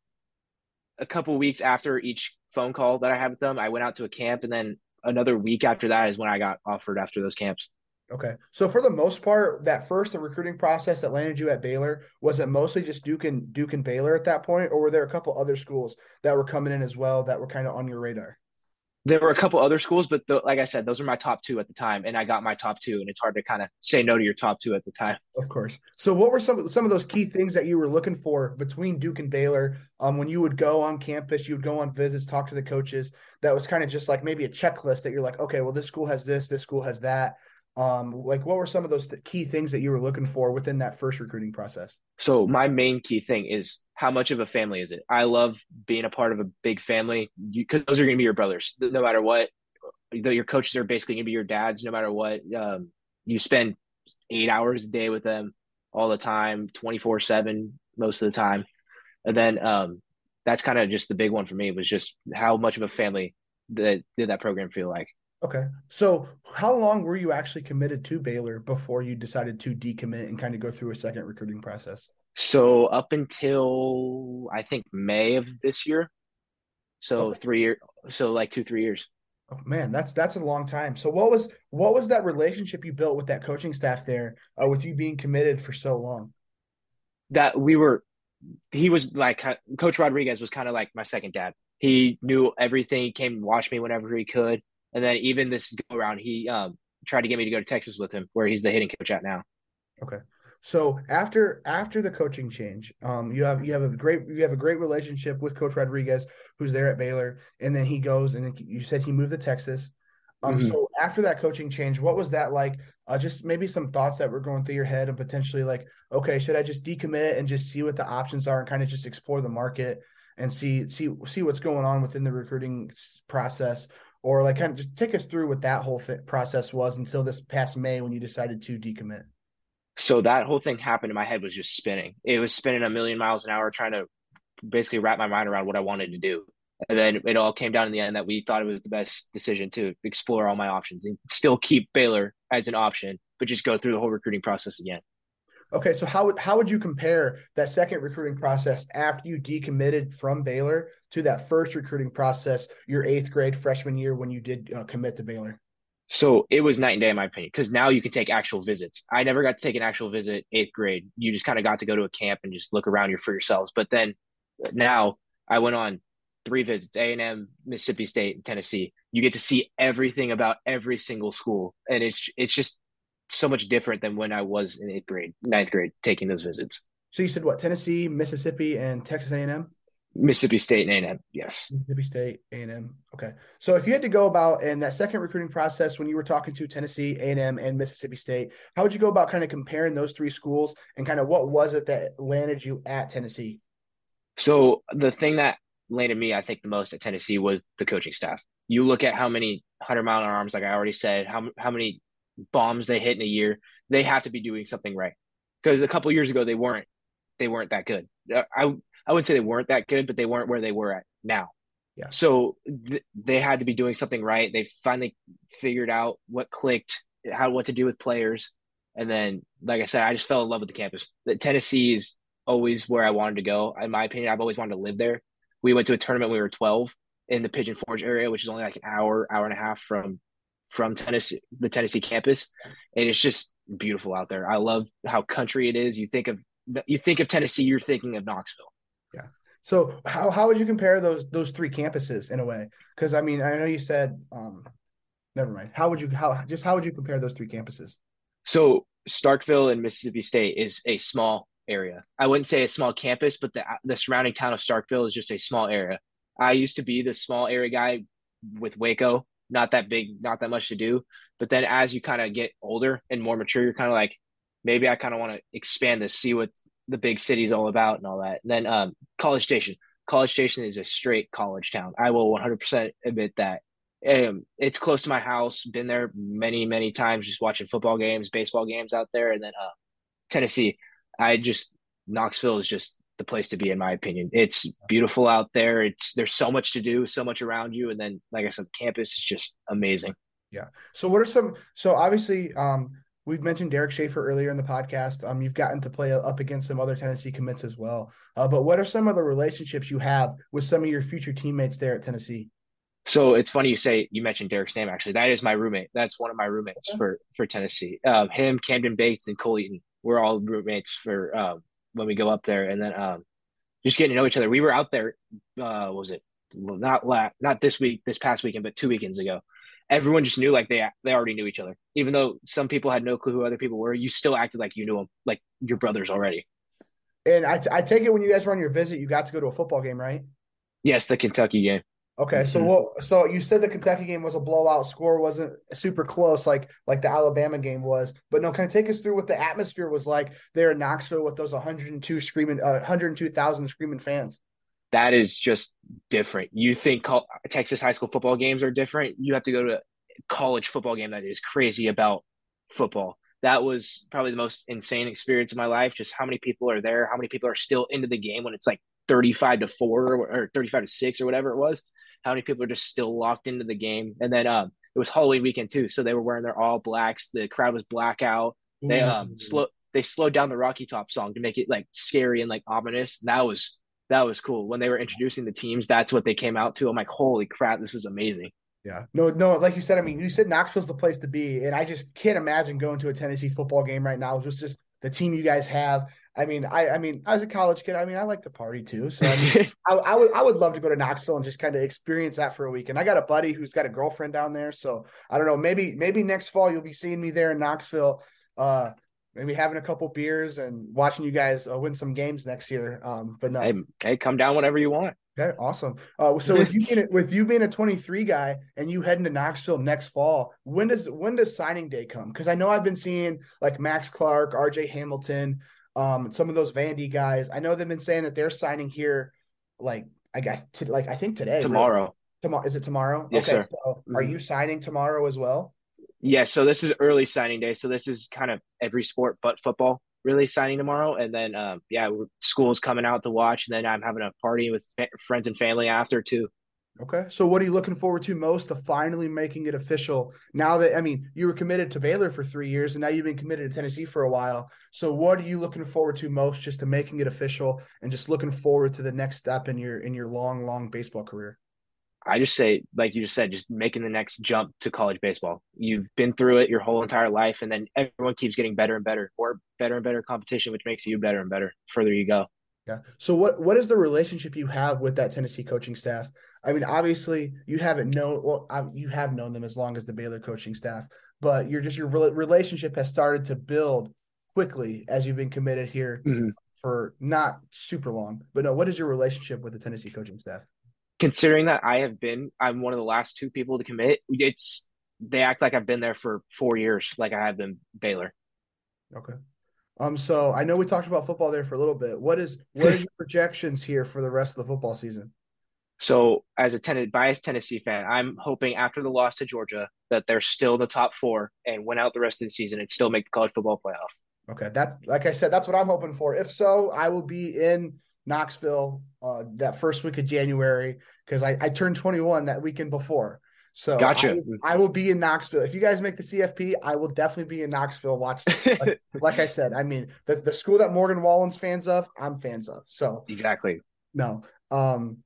a couple weeks after each phone call that I had with them, I went out to a camp and then another week after that is when I got offered after those camps. Okay. So for the most part, that first the recruiting process that landed you at Baylor, was it mostly just Duke and Duke and Baylor at that point, or were there a couple other schools that were coming in as well that were kind of on your radar? There were a couple other schools, but the, like I said, those are my top two at the time, and I got my top two, and it's hard to kind of say no to your top two at the time. Of course. So, what were some some of those key things that you were looking for between Duke and Baylor? Um, when you would go on campus, you would go on visits, talk to the coaches. That was kind of just like maybe a checklist that you're like, okay, well, this school has this, this school has that. Um, like what were some of those th- key things that you were looking for within that first recruiting process? So my main key thing is how much of a family is it? I love being a part of a big family because those are going to be your brothers, no matter what. Your coaches are basically going to be your dads, no matter what. Um, you spend eight hours a day with them all the time, twenty four seven most of the time, and then um, that's kind of just the big one for me was just how much of a family that did that program feel like. Okay. So how long were you actually committed to Baylor before you decided to decommit and kind of go through a second recruiting process? So up until I think May of this year. So okay. three years so like two, three years. Oh, man, that's that's a long time. So what was what was that relationship you built with that coaching staff there, uh, with you being committed for so long? That we were, he was like Coach Rodriguez was kind of like my second dad. He knew everything. He came and watched me whenever he could, and then even this go around, he um, tried to get me to go to Texas with him, where he's the hitting coach at now. Okay. So after after the coaching change, um, you have you have a great you have a great relationship with Coach Rodriguez, who's there at Baylor, and then he goes and you said he moved to Texas. Um, mm-hmm. so after that coaching change, what was that like? Uh, just maybe some thoughts that were going through your head and potentially like, okay, should I just decommit it and just see what the options are and kind of just explore the market and see see see what's going on within the recruiting process, or like kind of just take us through what that whole th- process was until this past May when you decided to decommit. So that whole thing happened in my head was just spinning. It was spinning a million miles an hour, trying to basically wrap my mind around what I wanted to do. And then it all came down in the end that we thought it was the best decision to explore all my options and still keep Baylor as an option, but just go through the whole recruiting process again. Okay, so how would how would you compare that second recruiting process after you decommitted from Baylor to that first recruiting process your eighth grade freshman year when you did uh, commit to Baylor? So it was night and day in my opinion, because now you can take actual visits. I never got to take an actual visit eighth grade. You just kind of got to go to a camp and just look around for yourselves. But then now I went on three visits, A and M, Mississippi State, and Tennessee. You get to see everything about every single school, and it's it's just so much different than when I was in eighth grade, ninth grade, taking those visits. So you said what? Tennessee, Mississippi, and Texas A and M. Mississippi State and A&M, yes. Mississippi State, A&M. Okay. So if you had to go about in that second recruiting process when you were talking to Tennessee, A&M, and Mississippi State, how would you go about kind of comparing those three schools and kind of what was it that landed you at Tennessee? So the thing that landed me, I think, the most at Tennessee was the coaching staff. You look at how many hundred mile arms, like I already said, how how many bombs they hit in a year. They have to be doing something right because a couple years ago they weren't. They weren't that good. Uh, I I wouldn't say they weren't that good, but they weren't where they were at now. Yeah. So th- they had to be doing something right. They finally figured out what clicked, how what to do with players, and then, like I said, I just fell in love with the campus. The Tennessee is always where I wanted to go. In my opinion, I've always wanted to live there. We went to a tournament when we were 12 in the Pigeon Forge area, which is only like an hour, hour and a half from from Tennessee, the Tennessee campus, and it's just beautiful out there. I love how country it is. You think of you think of Tennessee, you're thinking of Knoxville. Yeah. So how how would you compare those those three campuses in a way? Because I mean, I know you said um never mind. How would you how just how would you compare those three campuses? So Starkville and Mississippi State is a small area. I wouldn't say a small campus, but the the surrounding town of Starkville is just a small area. I used to be the small area guy with Waco, not that big, not that much to do. But then as you kind of get older and more mature, you're kind of like, maybe I kind of want to expand this, see what the big city's all about and all that. And then um, College Station. College Station is a straight college town. I will 100% admit that. Um, it's close to my house. Been there many, many times, just watching football games, baseball games out there. And then uh, Tennessee. I just Knoxville is just the place to be, in my opinion. It's beautiful out there. It's there's so much to do, so much around you, and then like I said, campus is just amazing. Yeah. So what are some? So obviously, um, We've mentioned Derek Schaefer earlier in the podcast. Um, you've gotten to play up against some other Tennessee commits as well. Uh, but what are some of the relationships you have with some of your future teammates there at Tennessee? So it's funny you say you mentioned Derek's name. Actually, that is my roommate. That's one of my roommates okay. for for Tennessee. Um, him, Camden Bates, and Cole Eaton. We're all roommates for um, when we go up there, and then um, just getting to know each other. We were out there. Uh, was it well, not la- not this week, this past weekend, but two weekends ago everyone just knew like they they already knew each other. Even though some people had no clue who other people were, you still acted like you knew them, like your brothers already. And I, I take it when you guys were on your visit, you got to go to a football game, right? Yes, the Kentucky game. Okay, so mm-hmm. what? So you said the Kentucky game was a blowout. Score wasn't super close, like like the Alabama game was. But no, kind of take us through what the atmosphere was like there in Knoxville with those 102 screaming, uh, 102,000 screaming fans that is just different. You think Texas high school football games are different. You have to go to a college football game that is crazy about football. That was probably the most insane experience of my life. Just how many people are there, how many people are still into the game when it's like 35 to 4 or 35 to 6 or whatever it was. How many people are just still locked into the game. And then um, it was Halloween weekend too. So they were wearing their all blacks. The crowd was blackout. They um slow they slowed down the Rocky Top song to make it like scary and like ominous. That was that was cool. When they were introducing the teams, that's what they came out to. I'm like, holy crap, this is amazing. Yeah. No, no, like you said, I mean, you said Knoxville's the place to be. And I just can't imagine going to a Tennessee football game right now. Just just the team you guys have. I mean, I I mean, as a college kid, I mean, I like to party too. So I mean, I, I, would I would love to go to Knoxville and just kind of experience that for a week. And I got a buddy who's got a girlfriend down there, so I don't know. Maybe maybe next fall you'll be seeing me there in Knoxville. Uh, maybe having a couple beers and watching you guys uh, win some games next year. Um, but no, hey, hey, come down whenever you want. Okay, awesome. Uh, so with you being with you being a 23 guy and you heading to Knoxville next fall, when does when does signing day come? Because I know I've been seeing like Max Clark, R.J. Hamilton, um, some of those Vandy guys. I know they've been saying that they're signing here, like I guess t- like I think today, tomorrow. Really. Tomorrow is it tomorrow? Yes, okay, sir. So are mm-hmm. you signing tomorrow as well? Yeah, so this is early signing day. So this is kind of every sport but football really signing tomorrow. And then, um, yeah, school's coming out to watch. And then I'm having a party with fa- friends and family after too. Okay. So what are you looking forward to most to finally making it official? Now that I mean, you were committed to Baylor for 3 years and now you've been committed to Tennessee for a while. So what are you looking forward to most just to making it official and just looking forward to the next step in your in your long long baseball career? I just say, like you just said, just making the next jump to college baseball. You've been through it your whole entire life, and then everyone keeps getting better and better, or better and better competition, which makes you better and better. Further you go. Yeah. So what what is the relationship you have with that Tennessee coaching staff? I mean, obviously you haven't known well, you have known them as long as the Baylor coaching staff, but you're just your relationship has started to build quickly as you've been committed here mm-hmm. for not super long. But no, what is your relationship with the Tennessee coaching staff? considering that I have been, I'm one of the last two people to commit. It's they act like I've been there for four years, like I have been Baylor. Okay. Um. So I know we talked about football there for a little bit. What is what are your projections here for the rest of the football season? So, as a ten- biased Tennessee fan, I'm hoping after the loss to Georgia that they're still in the top four and win out the rest of the season and still make the college football playoff. Okay, that's like I said, that's what I'm hoping for. If so, I will be in Knoxville uh, that first week of January because I, I turned 21 that weekend before. So gotcha. I, I, will be in Knoxville. If you guys make the CFP, I will definitely be in Knoxville watching. Like, like I said, I mean the, the school that Morgan Wallen's fans of, I'm fans of. So exactly. No. Um,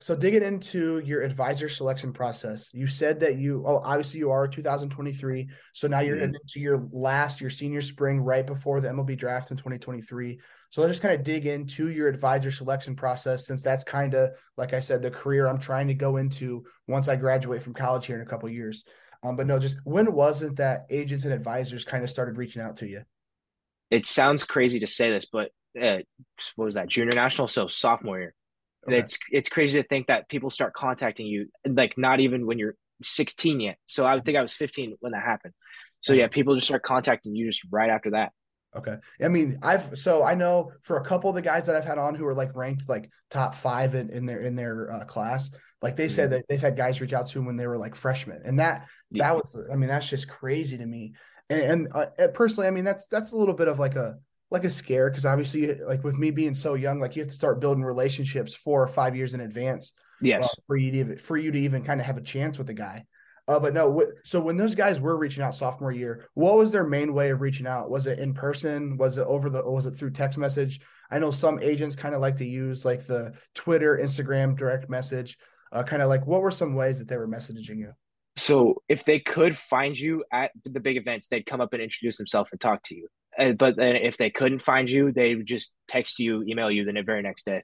so digging into your advisor selection process, you said that you oh obviously you are 2023. So now you're mm-hmm. heading into your last your senior spring right before the MLB draft in 2023. So let's just kind of dig into your advisor selection process since that's kind of like I said the career I'm trying to go into once I graduate from college here in a couple years. Um, but no, just when wasn't that agents and advisors kind of started reaching out to you? It sounds crazy to say this, but uh, what was that junior national? So sophomore year Okay. It's it's crazy to think that people start contacting you like not even when you're 16 yet. So I would think I was 15 when that happened. So yeah, people just start contacting you just right after that. Okay. I mean, I've so I know for a couple of the guys that I've had on who are like ranked like top five in, in their in their uh, class, like they said mm-hmm. that they've had guys reach out to them when they were like freshmen, and that yeah. that was I mean that's just crazy to me. And, and uh, personally, I mean that's that's a little bit of like a like a scare because obviously like with me being so young like you have to start building relationships four or five years in advance yes. uh, for you to even, for you to even kind of have a chance with the guy. Uh, but no so when those guys were reaching out sophomore year what was their main way of reaching out? Was it in person? Was it over the was it through text message? I know some agents kind of like to use like the twitter instagram direct message. Uh, kind of like what were some ways that they were messaging you? So if they could find you at the big events they'd come up and introduce themselves and talk to you but then if they couldn't find you, they would just text you, email you the very next day.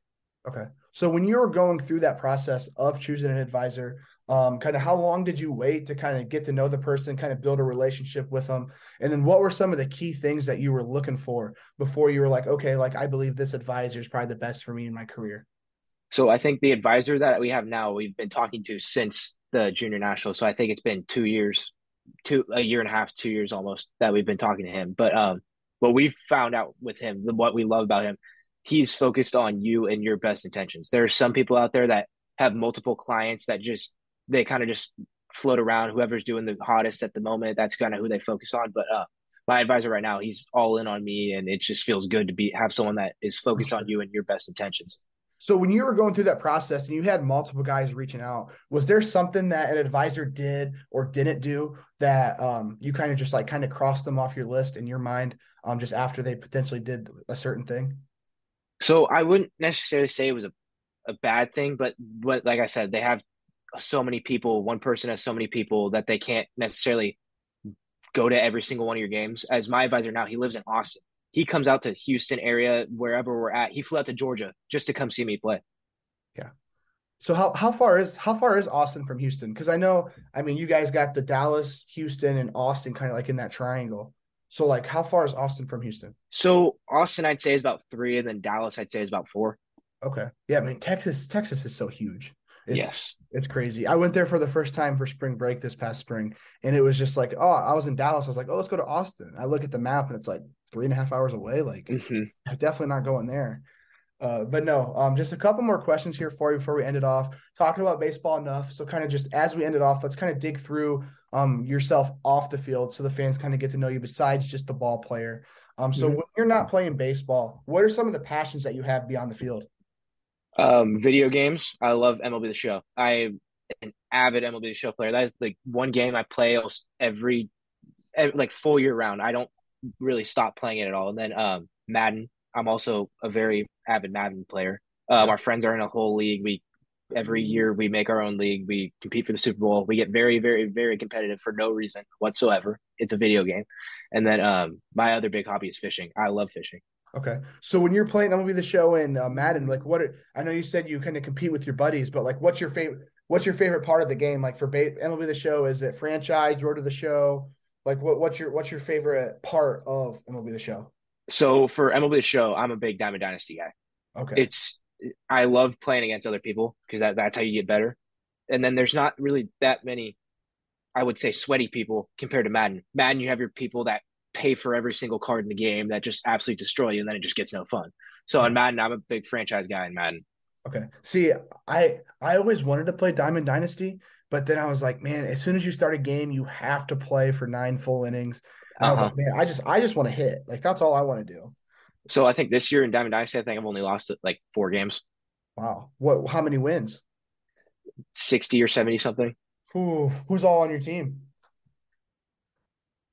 Okay. So when you were going through that process of choosing an advisor, um, kind of how long did you wait to kind of get to know the person, kind of build a relationship with them? And then what were some of the key things that you were looking for before you were like, okay, like I believe this advisor is probably the best for me in my career? So I think the advisor that we have now, we've been talking to since the junior national. So I think it's been two years, two a year and a half, two years almost that we've been talking to him. But um, what we've found out with him, what we love about him, he's focused on you and your best intentions. There are some people out there that have multiple clients that just they kind of just float around. Whoever's doing the hottest at the moment, that's kind of who they focus on. But uh, my advisor right now, he's all in on me, and it just feels good to be have someone that is focused on you and your best intentions. So when you were going through that process and you had multiple guys reaching out, was there something that an advisor did or didn't do that um, you kind of just like kind of crossed them off your list in your mind um, just after they potentially did a certain thing? So I wouldn't necessarily say it was a, a bad thing, but but like I said, they have so many people. One person has so many people that they can't necessarily go to every single one of your games. As my advisor now, he lives in Austin. He comes out to Houston area, wherever we're at. He flew out to Georgia just to come see me play. Yeah. So how how far is how far is Austin from Houston? Because I know, I mean, you guys got the Dallas, Houston, and Austin kind of like in that triangle. So like, how far is Austin from Houston? So Austin, I'd say is about three, and then Dallas, I'd say is about four. Okay. Yeah, I mean Texas, Texas is so huge. It's, yes, it's crazy. I went there for the first time for spring break this past spring, and it was just like, oh, I was in Dallas. I was like, oh, let's go to Austin. I look at the map, and it's like three and a half hours away. Like, mm-hmm. definitely not going there. Uh, but no, um, just a couple more questions here for you before we end it off. Talking about baseball enough, so kind of just as we end it off, let's kind of dig through um yourself off the field so the fans kind of get to know you besides just the ball player. Um, so mm-hmm. when you're not playing baseball, what are some of the passions that you have beyond the field? Um, video games. I love MLB The Show. I'm an avid MLB The Show player. That is like one game I play every, every like full year round. I don't really stop playing it at all. And then um, Madden. I'm also a very avid Madden player. Um, our friends are in a whole league. We every year we make our own league. We compete for the Super Bowl. We get very, very, very competitive for no reason whatsoever. It's a video game. And then um, my other big hobby is fishing. I love fishing. Okay. So when you're playing MLB the show in uh, Madden, like what are, I know you said you kind of compete with your buddies, but like what's your favorite what's your favorite part of the game? Like for ba- MLB the show, is it franchise, road to the show? Like what what's your what's your favorite part of MLB the show? So for MLB the show, I'm a big Diamond Dynasty guy. Okay. It's I love playing against other people because that, that's how you get better. And then there's not really that many I would say sweaty people compared to Madden. Madden, you have your people that pay for every single card in the game that just absolutely destroy you, and then it just gets no fun. So on Madden, I'm a big franchise guy in Madden. Okay. See, I I always wanted to play Diamond Dynasty, but then I was like, man, as soon as you start a game, you have to play for nine full innings. Uh-huh. I was like, uh-huh. man, I just I just want to hit. Like that's all I want to do. So I think this year in Diamond Dynasty, I think I've only lost like four games. Wow. What? How many wins? Sixty or seventy something. Ooh, who's all on your team?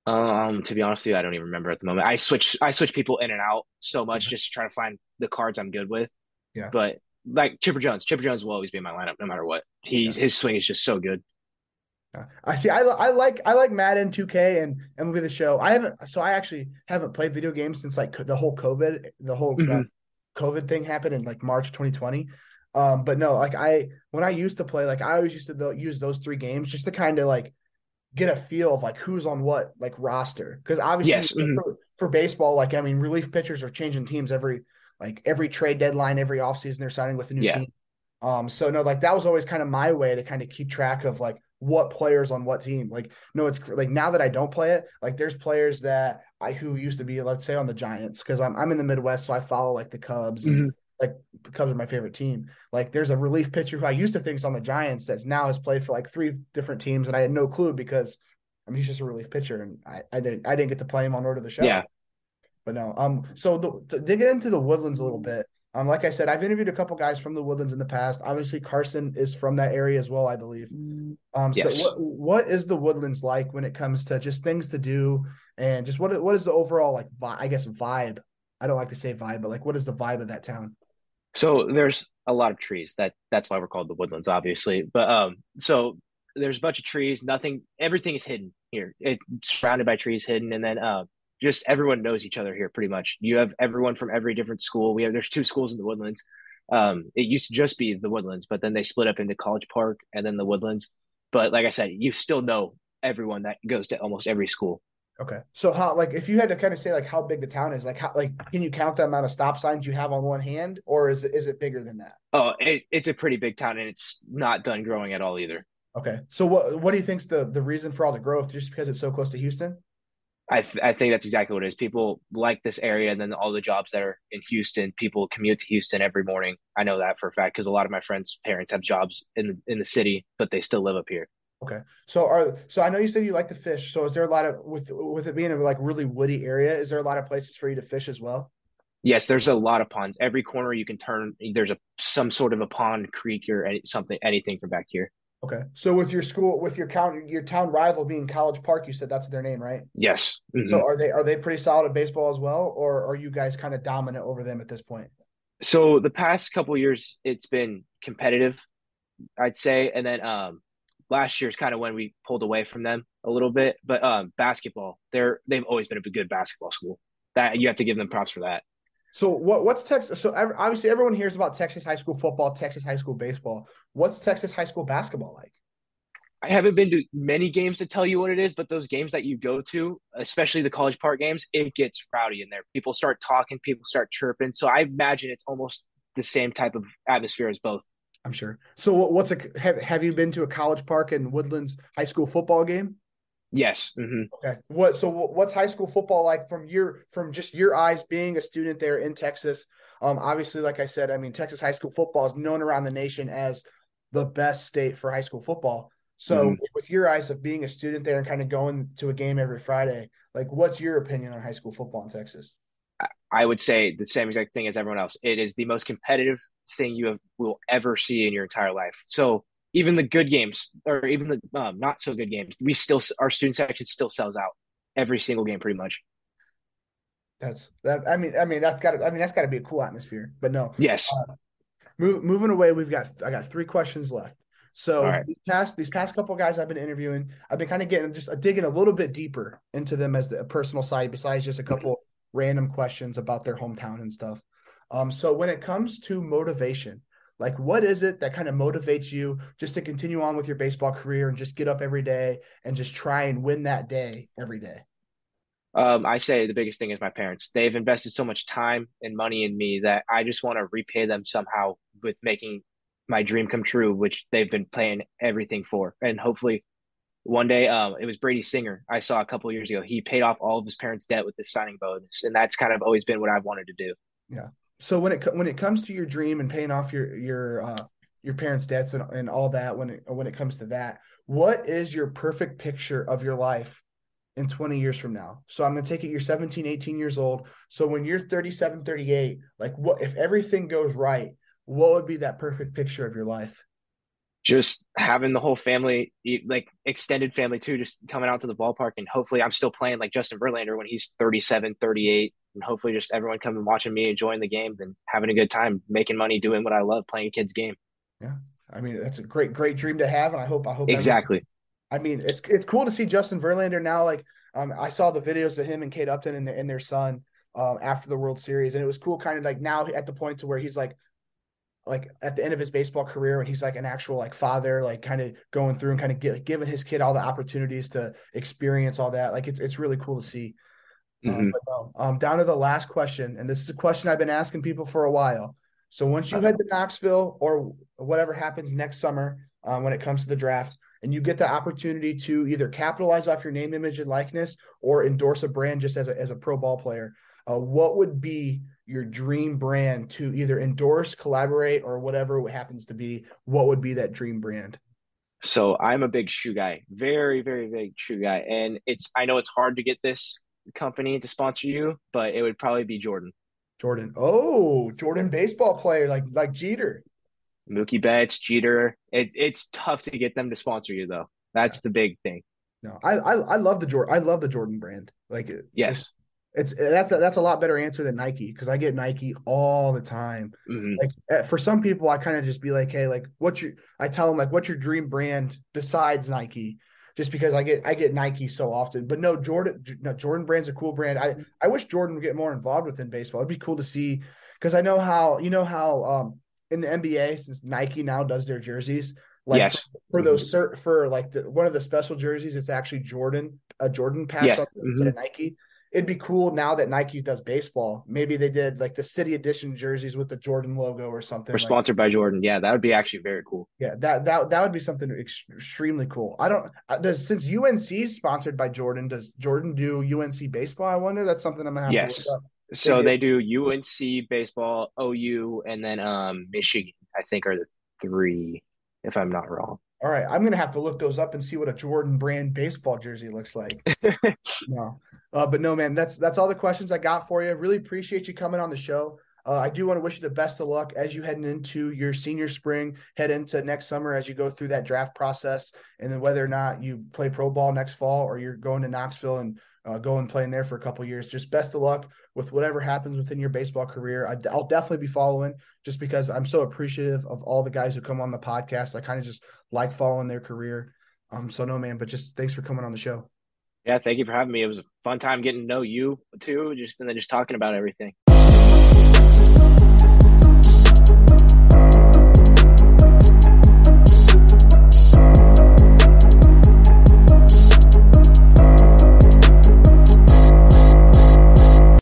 Um, to be honest with you, I don't even remember at the moment. I switch I switch people in and out so much just to try to find the cards I'm good with. Yeah. But like Chipper Jones, Chipper Jones will always be in my lineup no matter what. He's yeah. his swing is just so good. I see. I, I like I like Madden 2K and MLB the Show. I haven't so I actually haven't played video games since like the whole COVID the whole uh, mm-hmm. uh, COVID thing happened in like March 2020. Um, but no, like I when I used to play, like I always used to use those three games just to kind of like get a feel of like who's on what like roster because obviously yes. mm-hmm. for, for, baseball like i mean relief pitchers are changing teams every like every trade deadline every offseason they're signing with a new yeah. team um so no like that was always kind of my way to kind of keep track of like what players on what team like no it's like now that i don't play it like there's players that i who used to be let's say on the giants because I'm, I'm in the midwest so i follow like the cubs mm-hmm. and like Cubs are my favorite team. Like there's a relief pitcher who I used to think is on the Giants that's now has played for like three different teams, and I had no clue because I mean he's just a relief pitcher, and I, I didn't I didn't get to play him on order to the Show. Yeah. But no, um, so the, to dig into the Woodlands a little bit. Um, like I said, I've interviewed a couple guys from the Woodlands in the past. Obviously, Carson is from that area as well, I believe. Um, yes. so what what is the Woodlands like when it comes to just things to do and just what what is the overall like I guess vibe? I don't like to say vibe, but like what is the vibe of that town? So there's a lot of trees. That that's why we're called the woodlands, obviously. But um, so there's a bunch of trees. Nothing, everything is hidden here. It's surrounded by trees, hidden, and then uh, just everyone knows each other here pretty much. You have everyone from every different school. We have there's two schools in the woodlands. Um, it used to just be the woodlands, but then they split up into College Park and then the woodlands. But like I said, you still know everyone that goes to almost every school. Okay. So how like if you had to kind of say like how big the town is, like how like can you count the amount of stop signs you have on one hand, or is it is it bigger than that? Oh, it, it's a pretty big town, and it's not done growing at all either. Okay. So what what do you think's the the reason for all the growth? Just because it's so close to Houston? I th- I think that's exactly what it is. People like this area, and then all the jobs that are in Houston. People commute to Houston every morning. I know that for a fact because a lot of my friends' parents have jobs in in the city, but they still live up here. Okay. So are so I know you said you like to fish. So is there a lot of with with it being a like really woody area, is there a lot of places for you to fish as well? Yes, there's a lot of ponds. Every corner you can turn, there's a some sort of a pond, creek, or any, something, anything from back here. Okay. So with your school, with your town, your town rival being College Park, you said that's their name, right? Yes. Mm-hmm. So are they are they pretty solid at baseball as well, or are you guys kind of dominant over them at this point? So the past couple years, it's been competitive I'd say, and then um, last year's kind of when we pulled away from them a little bit. But um, basketball, they're they've always been a good basketball school. That you have to give them props for that. So what what's Texas? So obviously everyone hears about Texas high school football, Texas high school baseball. What's Texas high school basketball like? I haven't been to many games to tell you what it is, but those games that you go to, especially the College Park games, it gets rowdy in there. People start talking, people start chirping. So I imagine it's almost the same type of atmosphere as both. I'm sure. So what's a have, have you been to a College Park and Woodlands high school football game? Yes. Mm-hmm. Okay. What? So what's high school football like from your from just your eyes being a student there in Texas? Um, obviously, like I said, I mean Texas high school football is known around the nation as the best state for high school football. So, mm-hmm. with your eyes of being a student there and kind of going to a game every Friday, like what's your opinion on high school football in Texas? I would say the same exact thing as everyone else. It is the most competitive thing you have, will ever see in your entire life. So even the good games, or even the um, not so good games, we still our student section still sells out every single game, pretty much. That's that. I mean, I mean that's got. to I mean that's got to be a cool atmosphere. But no. Yes. Uh, move, moving away, we've got. I got three questions left. So right. these past these past couple guys I've been interviewing, I've been kind of getting just digging a little bit deeper into them as the personal side, besides just a couple random questions about their hometown and stuff. Um, so when it comes to motivation, like what is it that kind of motivates you just to continue on with your baseball career and just get up every day and just try and win that day every day? Um, I say the biggest thing is my parents. They've invested so much time and money in me that I just want to repay them somehow with making my dream come true, which they've been playing everything for. And hopefully one day um, it was brady singer i saw a couple years ago he paid off all of his parents debt with this signing bonus and that's kind of always been what i've wanted to do yeah so when it when it comes to your dream and paying off your your uh your parents debts and, and all that when it when it comes to that what is your perfect picture of your life in 20 years from now so i'm going to take it you're 17 18 years old so when you're 37 38 like what if everything goes right what would be that perfect picture of your life just having the whole family, like extended family too, just coming out to the ballpark. And hopefully I'm still playing like Justin Verlander when he's 37, 38. And hopefully just everyone coming watching me, enjoying the game and having a good time, making money, doing what I love, playing kid's game. Yeah. I mean, that's a great, great dream to have. And I hope, I hope exactly. I mean, it's, it's cool to see Justin Verlander now. Like, um, I saw the videos of him and Kate Upton and, the, and their son um, after the World Series. And it was cool kind of like now at the point to where he's like, like at the end of his baseball career when he's like an actual like father like kind of going through and kind of giving his kid all the opportunities to experience all that like it's it's really cool to see mm-hmm. um, but no, um down to the last question and this is a question i've been asking people for a while so once you head to knoxville or whatever happens next summer um, when it comes to the draft and you get the opportunity to either capitalize off your name image and likeness or endorse a brand just as a, as a pro ball player uh, what would be your dream brand to either endorse, collaborate, or whatever it happens to be, what would be that dream brand? So I'm a big shoe guy, very, very big shoe guy. And it's I know it's hard to get this company to sponsor you, but it would probably be Jordan. Jordan. Oh, Jordan baseball player like like Jeter. Mookie Betts, Jeter. It, it's tough to get them to sponsor you though. That's yeah. the big thing. No, I, I I love the Jordan. I love the Jordan brand. Like yes, it's that's a, that's a lot better answer than Nike because I get Nike all the time. Mm-hmm. Like for some people, I kind of just be like, hey, like what's your? I tell them like, what's your dream brand besides Nike? Just because I get I get Nike so often, but no Jordan. No Jordan brand's a cool brand. I I wish Jordan would get more involved within baseball. It'd be cool to see because I know how you know how um in the NBA since Nike now does their jerseys. Like yes. for, for those cert for like the, one of the special jerseys, it's actually Jordan a Jordan patch yes. instead mm-hmm. of Nike it'd be cool now that Nike does baseball. Maybe they did like the city edition jerseys with the Jordan logo or something. Or sponsored like, by Jordan. Yeah, that would be actually very cool. Yeah, that that that would be something extremely cool. I don't uh, does since UNC is sponsored by Jordan. Does Jordan do UNC baseball? I wonder. That's something I'm gonna have yes. to look up. So they do UNC baseball, OU, and then um Michigan. I think are the three, if I'm not wrong. All right, I'm gonna have to look those up and see what a Jordan brand baseball jersey looks like. no, uh, but no, man, that's that's all the questions I got for you. Really appreciate you coming on the show. Uh, I do want to wish you the best of luck as you heading into your senior spring, head into next summer as you go through that draft process, and then whether or not you play pro ball next fall or you're going to Knoxville and uh, going playing there for a couple years. Just best of luck with whatever happens within your baseball career. I, will definitely be following just because I'm so appreciative of all the guys who come on the podcast. I kind of just like following their career. Um, so no man, but just thanks for coming on the show. Yeah, thank you for having me. It was a fun time getting to know you too, just and then just talking about everything.